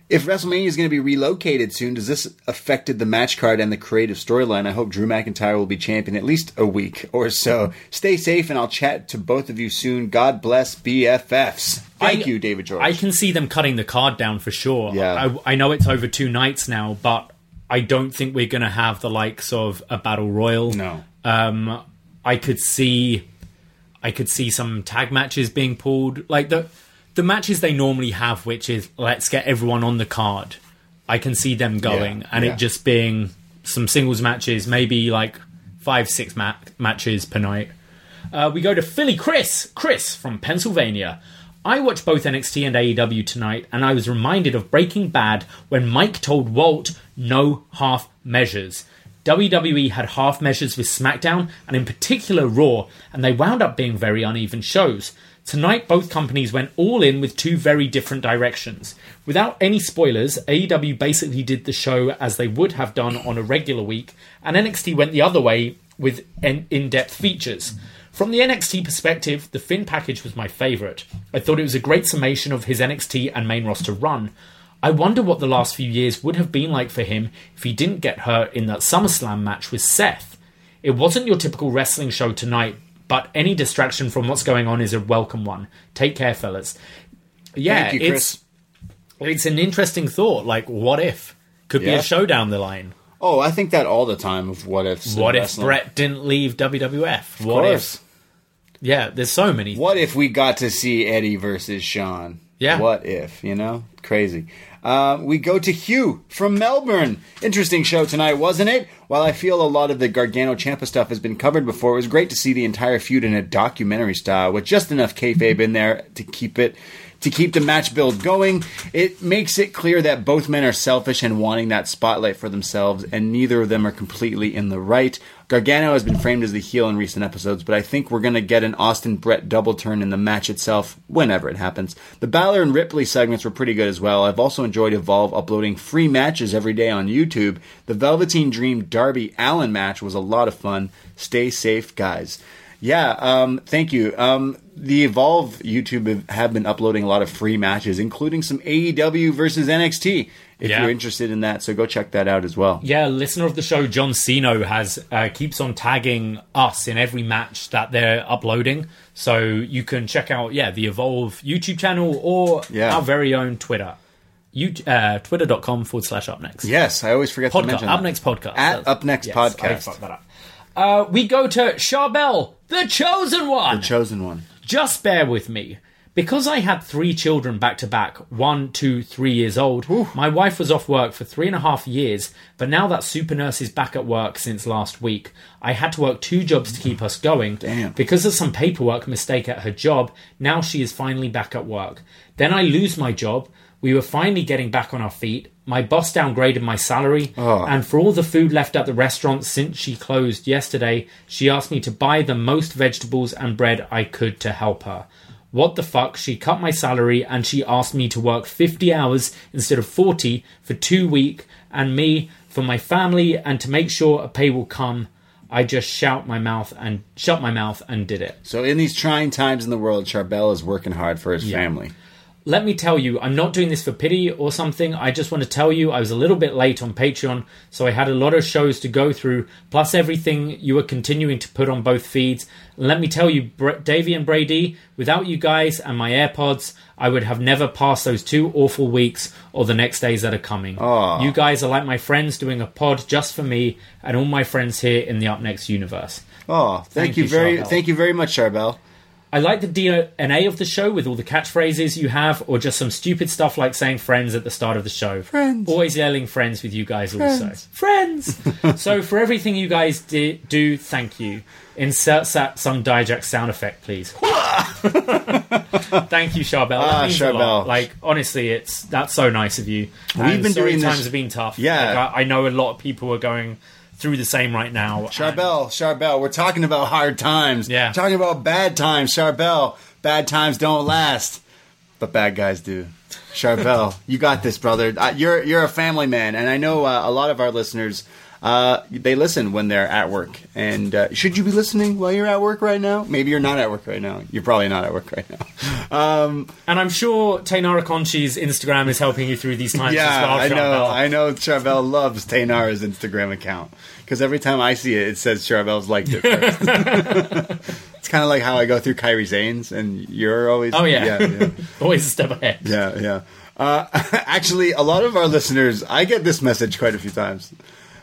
If WrestleMania is going to be relocated soon, does this affected the match card and the creative storyline? I hope Drew McIntyre will be champion at least a week or so. Stay safe, and I'll chat to both of you soon. God bless BFFs. Thank I- you, David George. I can see them cutting the card down for sure. Yeah. I, I know it's over two nights now, but I don't think we're going to have the likes of a battle royal. no. Um, I could see, I could see some tag matches being pulled, like the the matches they normally have, which is let's get everyone on the card. I can see them going, Yeah, and yeah. it just being some singles matches, maybe like five, six ma- matches per night. Uh, we go to Philly Chris, Chris from Pennsylvania. I watched both NXT and AEW tonight, and I was reminded of Breaking Bad when Mike told Walt no half measures. WWE had half measures with SmackDown, and in particular Raw, and they wound up being very uneven shows. Tonight, both companies went all in with two very different directions. Without any spoilers, AEW basically did the show as they would have done on a regular week, and NXT went the other way with in depth features. From the NXT perspective, the Finn package was my favourite. I thought it was a great summation of his NXT and main roster run. I wonder what the last few years would have been like for him if he didn't get hurt in that SummerSlam match with Seth. It wasn't your typical wrestling show tonight, but any distraction from what's going on is a welcome one. Take care, fellas. Yeah, you, it's it's an interesting thought. Like, what if could be a show down the line? Oh, I think that all the time of what ifs. What if wrestling. Brett didn't leave WWF? Of What course. if? Yeah, there's so many. What if we got to see Eddie versus Sean? Yeah. What if, you know? Crazy. Uh, we go to Hugh from Melbourne. Interesting show tonight, wasn't it? While I feel a lot of the Gargano Ciampa stuff has been covered before, it was great to see the entire feud in a documentary style with just enough kayfabe in there to keep it. To keep the match build going, it makes it clear that both men are selfish and wanting that spotlight for themselves, and neither of them are completely in the right. Gargano has been framed as the heel in recent episodes, but I think we're going to get an Austin Brett double turn in the match itself whenever it happens. The Balor and Ripley segments were pretty good as well. I've also enjoyed Evolve uploading free matches every day on YouTube. The Velveteen Dream Darby Allin match was a lot of fun. Stay safe, guys. Yeah, um, thank you. Um, the Evolve YouTube have been uploading a lot of free matches, including some AEW versus NXT. If Yeah. you're interested in that, so go check that out as well. Yeah, listener of the show, John Sino, has uh, keeps on tagging us in every match that they're uploading. So you can check out, yeah, the Evolve YouTube channel or Yeah. our very own Twitter. You, uh, Twitter.com forward slash upNXT. Yes, I always forget to Podcast, mention Up. Next Podcast. At upNXT yes, Podcast. that. Uh, we go to Charbel, the chosen one. The chosen one. Just bear with me. Because I had three children back to back, one, two, three years old, my wife was off work for three and a half years, but now that super nurse is back at work since last week, I had to work two jobs to keep us going. Damn. Because of some paperwork mistake at her job, now she is finally back at work. Then I lose my job. We were finally getting back on our feet. My boss downgraded my salary, and for all the food left at the restaurant since she closed yesterday, she asked me to buy the most vegetables and bread I could to help her. What the fuck? She cut my salary and she asked me to work 50 hours instead of 40 for two week and me for my family and to make sure a pay will come. I just shout my mouth and shut my mouth and did it. So in these trying times in the world, Charbel is working hard for his family. let me tell you, I'm not doing this for pity or something. I just want to tell you I was a little bit late on Patreon, so I had a lot of shows to go through, plus everything you were continuing to put on both feeds. Let me tell you, Davie and Brady, without you guys and my AirPods, I would have never passed those two awful weeks or the next days that are coming. Ah. You guys are like my friends doing a pod just for me and all my friends here in the upNXT universe. Oh, thank, Thank you you, very, Charbel. thank you very much, Charbel. I like the DNA of the show with all the catchphrases you have, or just some stupid stuff like saying friends at the start of the show. Friends. Always yelling friends with you guys also. Friends! so, for everything you guys di- do, thank you. Insert sa- some Dijak sound effect, please. thank you, Charbel. Ah, means a lot. Charbel. Like, honestly, it's that's so nice of you. We've And been doing this- times have been tough. Yeah. Like, I, I know a lot of people are going through the same right now. Charbel, Charbel, we're talking about hard times. Yeah. Talking about bad times, Charbel. Bad times don't last, but bad guys do. Charbel, you got this, brother. You're you're a family man, and I know uh, a lot of our listeners. Uh, they listen when they're at work. And uh, should you be listening while you're at work right now? Maybe you're not at work right now. You're probably not at work right now. Um, And I'm sure Taynara Conti's Instagram is helping you through these times yeah, as well. I know. I know. Charbel loves Taynara's Instagram account because every time I see it, it says Charbel's liked it. First. it's kind of like how I go through Kyrie Zane's, and you're always. Oh yeah, yeah, yeah, always a step ahead. yeah. yeah. Uh, actually, a lot of our listeners, I get this message quite a few times.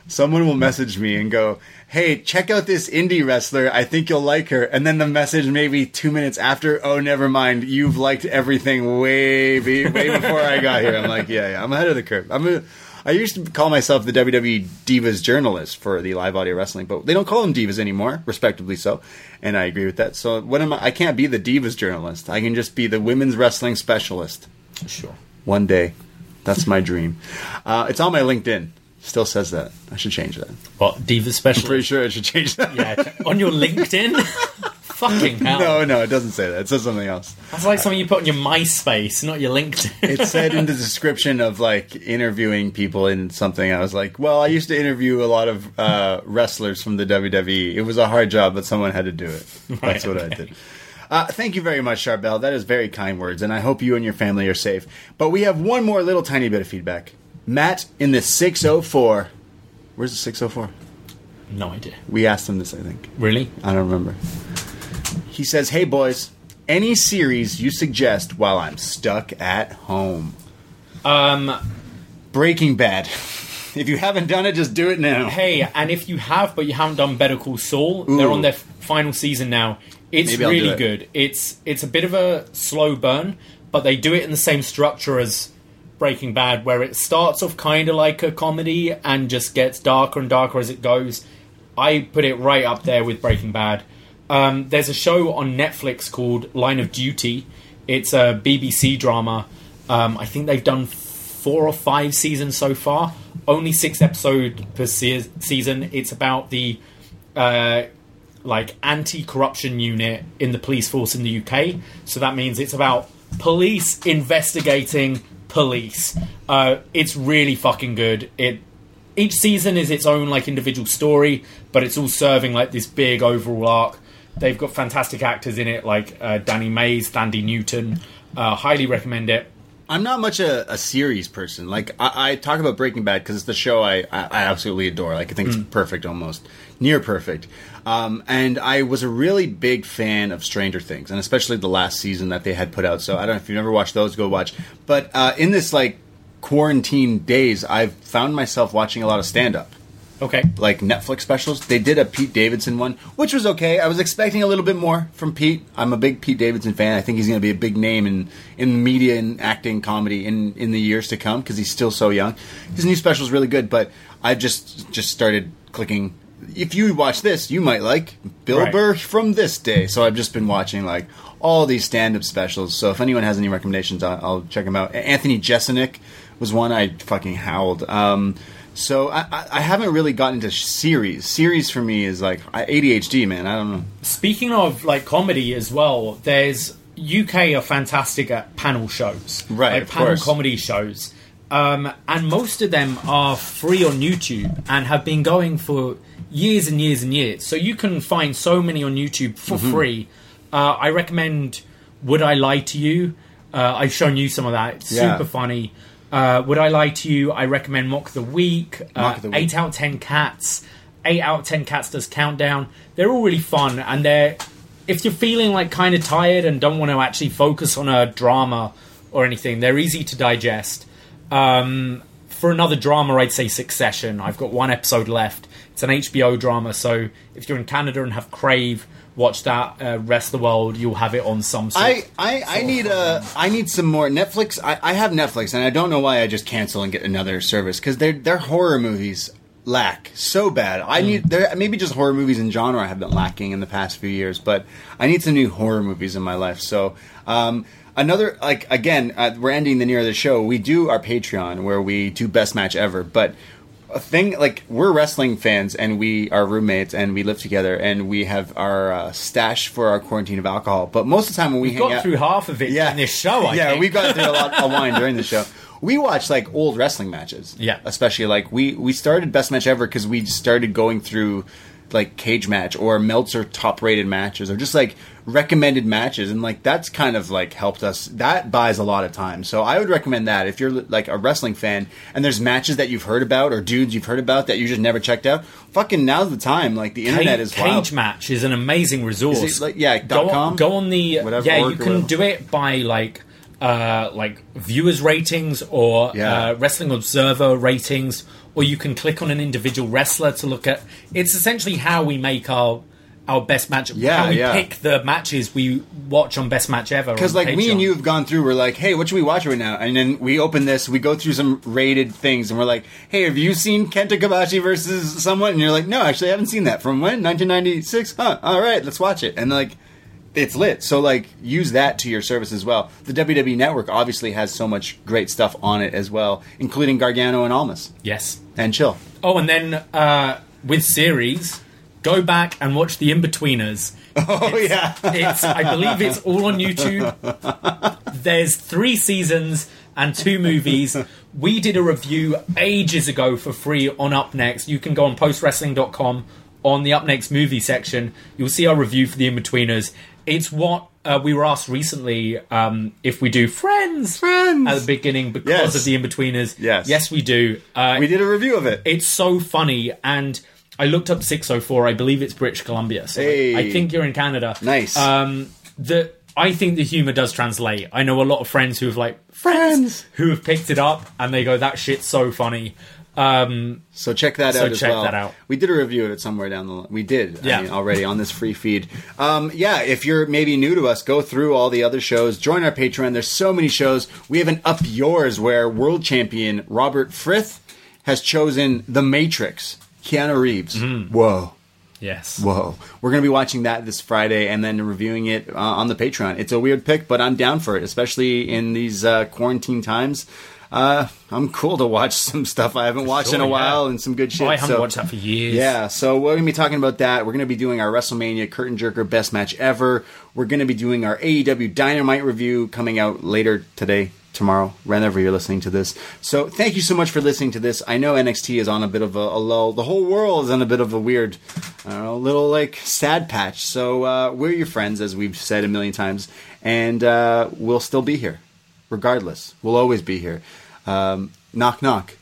Someone will message me and go, "Hey, check out this indie wrestler. I think you'll like her." And then the message, maybe two minutes after, "Oh, never mind. You've liked everything way, be- way before I got here." I'm like, "Yeah, yeah. I'm ahead of the curve." I'm. A, I used to call myself the WWE Divas journalist for the live audio wrestling, but they don't call them divas anymore, respectively so. And I agree with that. So what am I? I can't be the divas journalist. I can just be the women's wrestling specialist. Sure. One day, that's my dream. Uh, it's on my LinkedIn. Still says that. I should change that. What diva special? Pretty sure I should change that. Yeah, on your LinkedIn. Fucking hell! No, no, it doesn't say that. It says something else. That's like something you put on your MySpace, not your LinkedIn. It said in the description of like interviewing people in something. I was like, well, I used to interview a lot of uh, wrestlers from the WWE. It was a hard job, but someone had to do it. That's what I did. Uh, thank you very much, Charbel. That is very kind words, and I hope you and your family are safe. But we have one more little tiny bit of feedback. Matt in the 604. Where's the 604? no idea. We asked him this, I think. Really? I don't remember. He says, Hey boys, any series you suggest while I'm stuck at home? Um. Breaking Bad. If you haven't done it, just do it now. Hey, and if you have, but you haven't done Better Call Saul, they're on their final season now. It's Maybe really it. good. It's it's a bit of a slow burn, but they do it in the same structure as Breaking Bad, where it starts off kind of like a comedy and just gets darker and darker as it goes. I put it right up there with Breaking Bad. Um, there's a show on Netflix called Line of Duty. It's a BBC drama. Um, I think they've done four or five seasons so far. Only six episodes per se- season. It's about the uh, like anti-corruption unit in the police force in the UK. So that means it's about police investigating police. Uh, it's really fucking good. It each season is its own like individual story, but it's all serving like this big overall arc. They've got fantastic actors in it, like uh, Danny Mays, Thandie Newton. Uh, highly recommend it. I'm not much a, a series person. Like, I, I talk about Breaking Bad because it's the show I, I, I absolutely adore. Like, I think it's perfect almost. Near perfect. Um, and I was a really big fan of Stranger Things, and especially the last season that they had put out. So I don't know if you've never watched those, go watch. But uh, in this, like, quarantine days, I've found myself watching a lot of stand up. Okay. like Netflix specials. They did a Pete Davidson one, which was okay. I was expecting a little bit more from Pete. I'm a big Pete Davidson fan. I think he's going to be a big name in in media and acting comedy in in the years to come because he's still so young. His new special is really good, but I just just started clicking. If you watch this, you might like Bill Right. Burr from this day. So I've just been watching like all these stand-up specials. So if anyone has any recommendations, I'll, I'll check them out. Anthony Jeselnik was one I fucking howled. Um, so I, I, I haven't really gotten into series. Series for me is like ADHD, man. I don't know. Speaking of like comedy as well, there's UK are fantastic at panel shows, Right, Like of panel course. comedy shows, um, and most of them are free on YouTube and have been going for years and years and years. So you can find so many on YouTube for Mm-hmm. free. Uh, I recommend "Would I Lie to You." Uh, I've shown you some of that. It's Yeah. super funny. Uh, Would I Lie to You? I recommend Mock the Week. Mock uh, the Week. Eight out of ten cats. Eight out of ten cats does countdown. They're all really fun, and they're if you're feeling like kind of tired and don't want to actually focus on a drama or anything, they're easy to digest. Um, for another drama, I'd say Succession. I've got one episode left. It's an HBO drama, so if you're in Canada and have Crave, watch that. Uh, rest of the world, you'll have it on some. Sort I, I, I need a I need some more Netflix. I, I have Netflix, and I don't know why I just cancel and get another service because their their horror movies lack so bad. I need there maybe just horror movies in genre have been lacking in the past few years, but I need some new horror movies in my life. So. Um, Another like again, uh, we're ending the near of the show. We do our Patreon where we do best match ever, but a thing like we're wrestling fans and we are roommates and we live together and we have our uh, stash for our quarantine of alcohol. But most of the time when we hang got out, through half of it in this show. I yeah, think. we got through a lot of wine during the show. We watch like old wrestling matches. Yeah. especially like we we started best match ever because we started going through like cage match or Meltzer top rated matches or just like recommended matches and like that's kind of like helped us that buys a lot of time so i would recommend that if you're like a wrestling fan and there's matches that you've heard about or dudes you've heard about that you just never checked out fucking now's the time like the internet Cage, is wild. Cage Match is an amazing resource. It like- yeah, go com? on, go on the Whatever, yeah. You can do it by like uh like viewers ratings or Yeah. uh, Wrestling Observer ratings, or you can click on an individual wrestler to look at. It's essentially how we make our our best match. Yeah, how we yeah. pick the matches we watch on Best Match Ever. Because like me and you have gone through, we're like, hey, what should we watch right now? And then we open this, we go through some rated things, and we're like, hey, have you seen Kenta Kobashi versus someone? And you're like, no, actually, I haven't seen that. From when? 1996? Huh? All right, let's watch it. And like, it's lit. So like, use that to your service as well. The WWE Network obviously has so much great stuff on it as well, including Gargano and Almas yes. and Chill. Oh, and then uh with series, go back and watch the Inbetweeners. Oh yeah. It's I believe it's all on YouTube. There's three seasons and two movies. We did a review ages ago for free on upNXT. You can go on postwrestling.com on the upNXT movie section. You'll see our review for the Inbetweeners. It's what uh, we were asked recently um, if we do Friends, Friends. at the beginning because Yes. of the Inbetweeners. Yes. yes, we do. Uh, we did a review of it. it's so funny and I looked up 604. I believe it's British Columbia. So Hey. I think you're in Canada. Nice. Um, the I think the humor does translate. I know a lot of friends who have like friends who have picked it up and they go, "That shit's so funny." Um, So check that So out as check well. that out. We did a review of it somewhere down the line. We did, I Yeah. mean, already on this free feed. Um, yeah, if you're maybe new to us, go through all the other shows. Join our Patreon. There's so many shows. We have an Up Yours where world champion Robert Frith has chosen The Matrix. Keanu Reeves. Mm-hmm. Whoa. yes. Whoa. We're going to be watching that this Friday and then reviewing it uh, on the Patreon. It's a weird pick, but I'm down for it, especially in these uh, quarantine times. Uh, I'm cool to watch some stuff I haven't watched in a Sure, while yeah. and some good shit. Oh, I haven't so- watched that for years. Yeah, so we're going to be talking about that. We're going to be doing our WrestleMania Curtain Jerker Best Match Ever. We're going to be doing our AEW Dynamite review coming out later today, tomorrow, whenever you're listening to this. So thank you so much for listening to this. I know NXT is on a bit of a, a lull. The whole world is on a bit of a weird, I don't know, little like sad patch. So uh, we're your friends, as we've said a million times, and uh, we'll still be here, regardless. We'll always be here. Um, knock knock,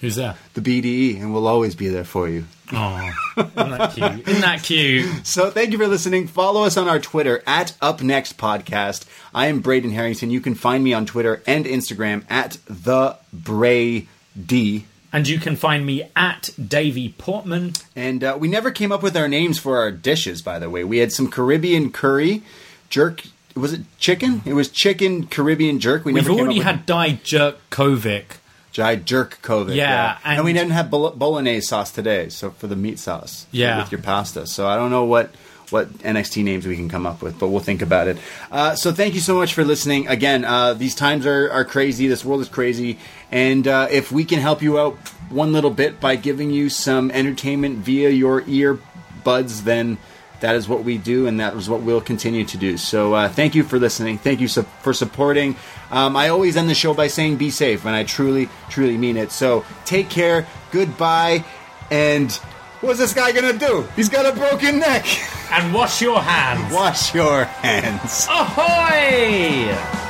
Who's that? the BDE, and we'll always be there for you. Oh, isn't that cute? Isn't that cute? So thank you for listening. Follow us on our Twitter at upNXT Podcast. I am Braden Herrington. You can find me on Twitter and Instagram at the Bray D And you can find me at Davie Portman. And uh, we never came up with our names for our dishes, by the way. We had some Caribbean curry, jerk. Was it chicken? It was chicken Caribbean jerk. We We've never already had Diet Jerk Kovic. Jai jerk Kovic. Yeah, and, and- we didn't have bolo- bolognese sauce today, so for the meat sauce. Yeah. with your pasta. So I don't know what what NXT names we can come up with, but we'll think about it. Uh, so thank you so much for listening. Again, uh, these times are, are crazy. This world is crazy, and uh, if we can help you out one little bit by giving you some entertainment via your earbuds, then that is what we do, and that is what we'll continue to do. So uh, thank you for listening. Thank you su- for supporting. Um, I always end the show by saying "Be safe," and I truly, truly mean it. So take care. Goodbye, and. What's this guy gonna do? He's got a broken neck. And wash your hands. Wash your hands. Ahoy!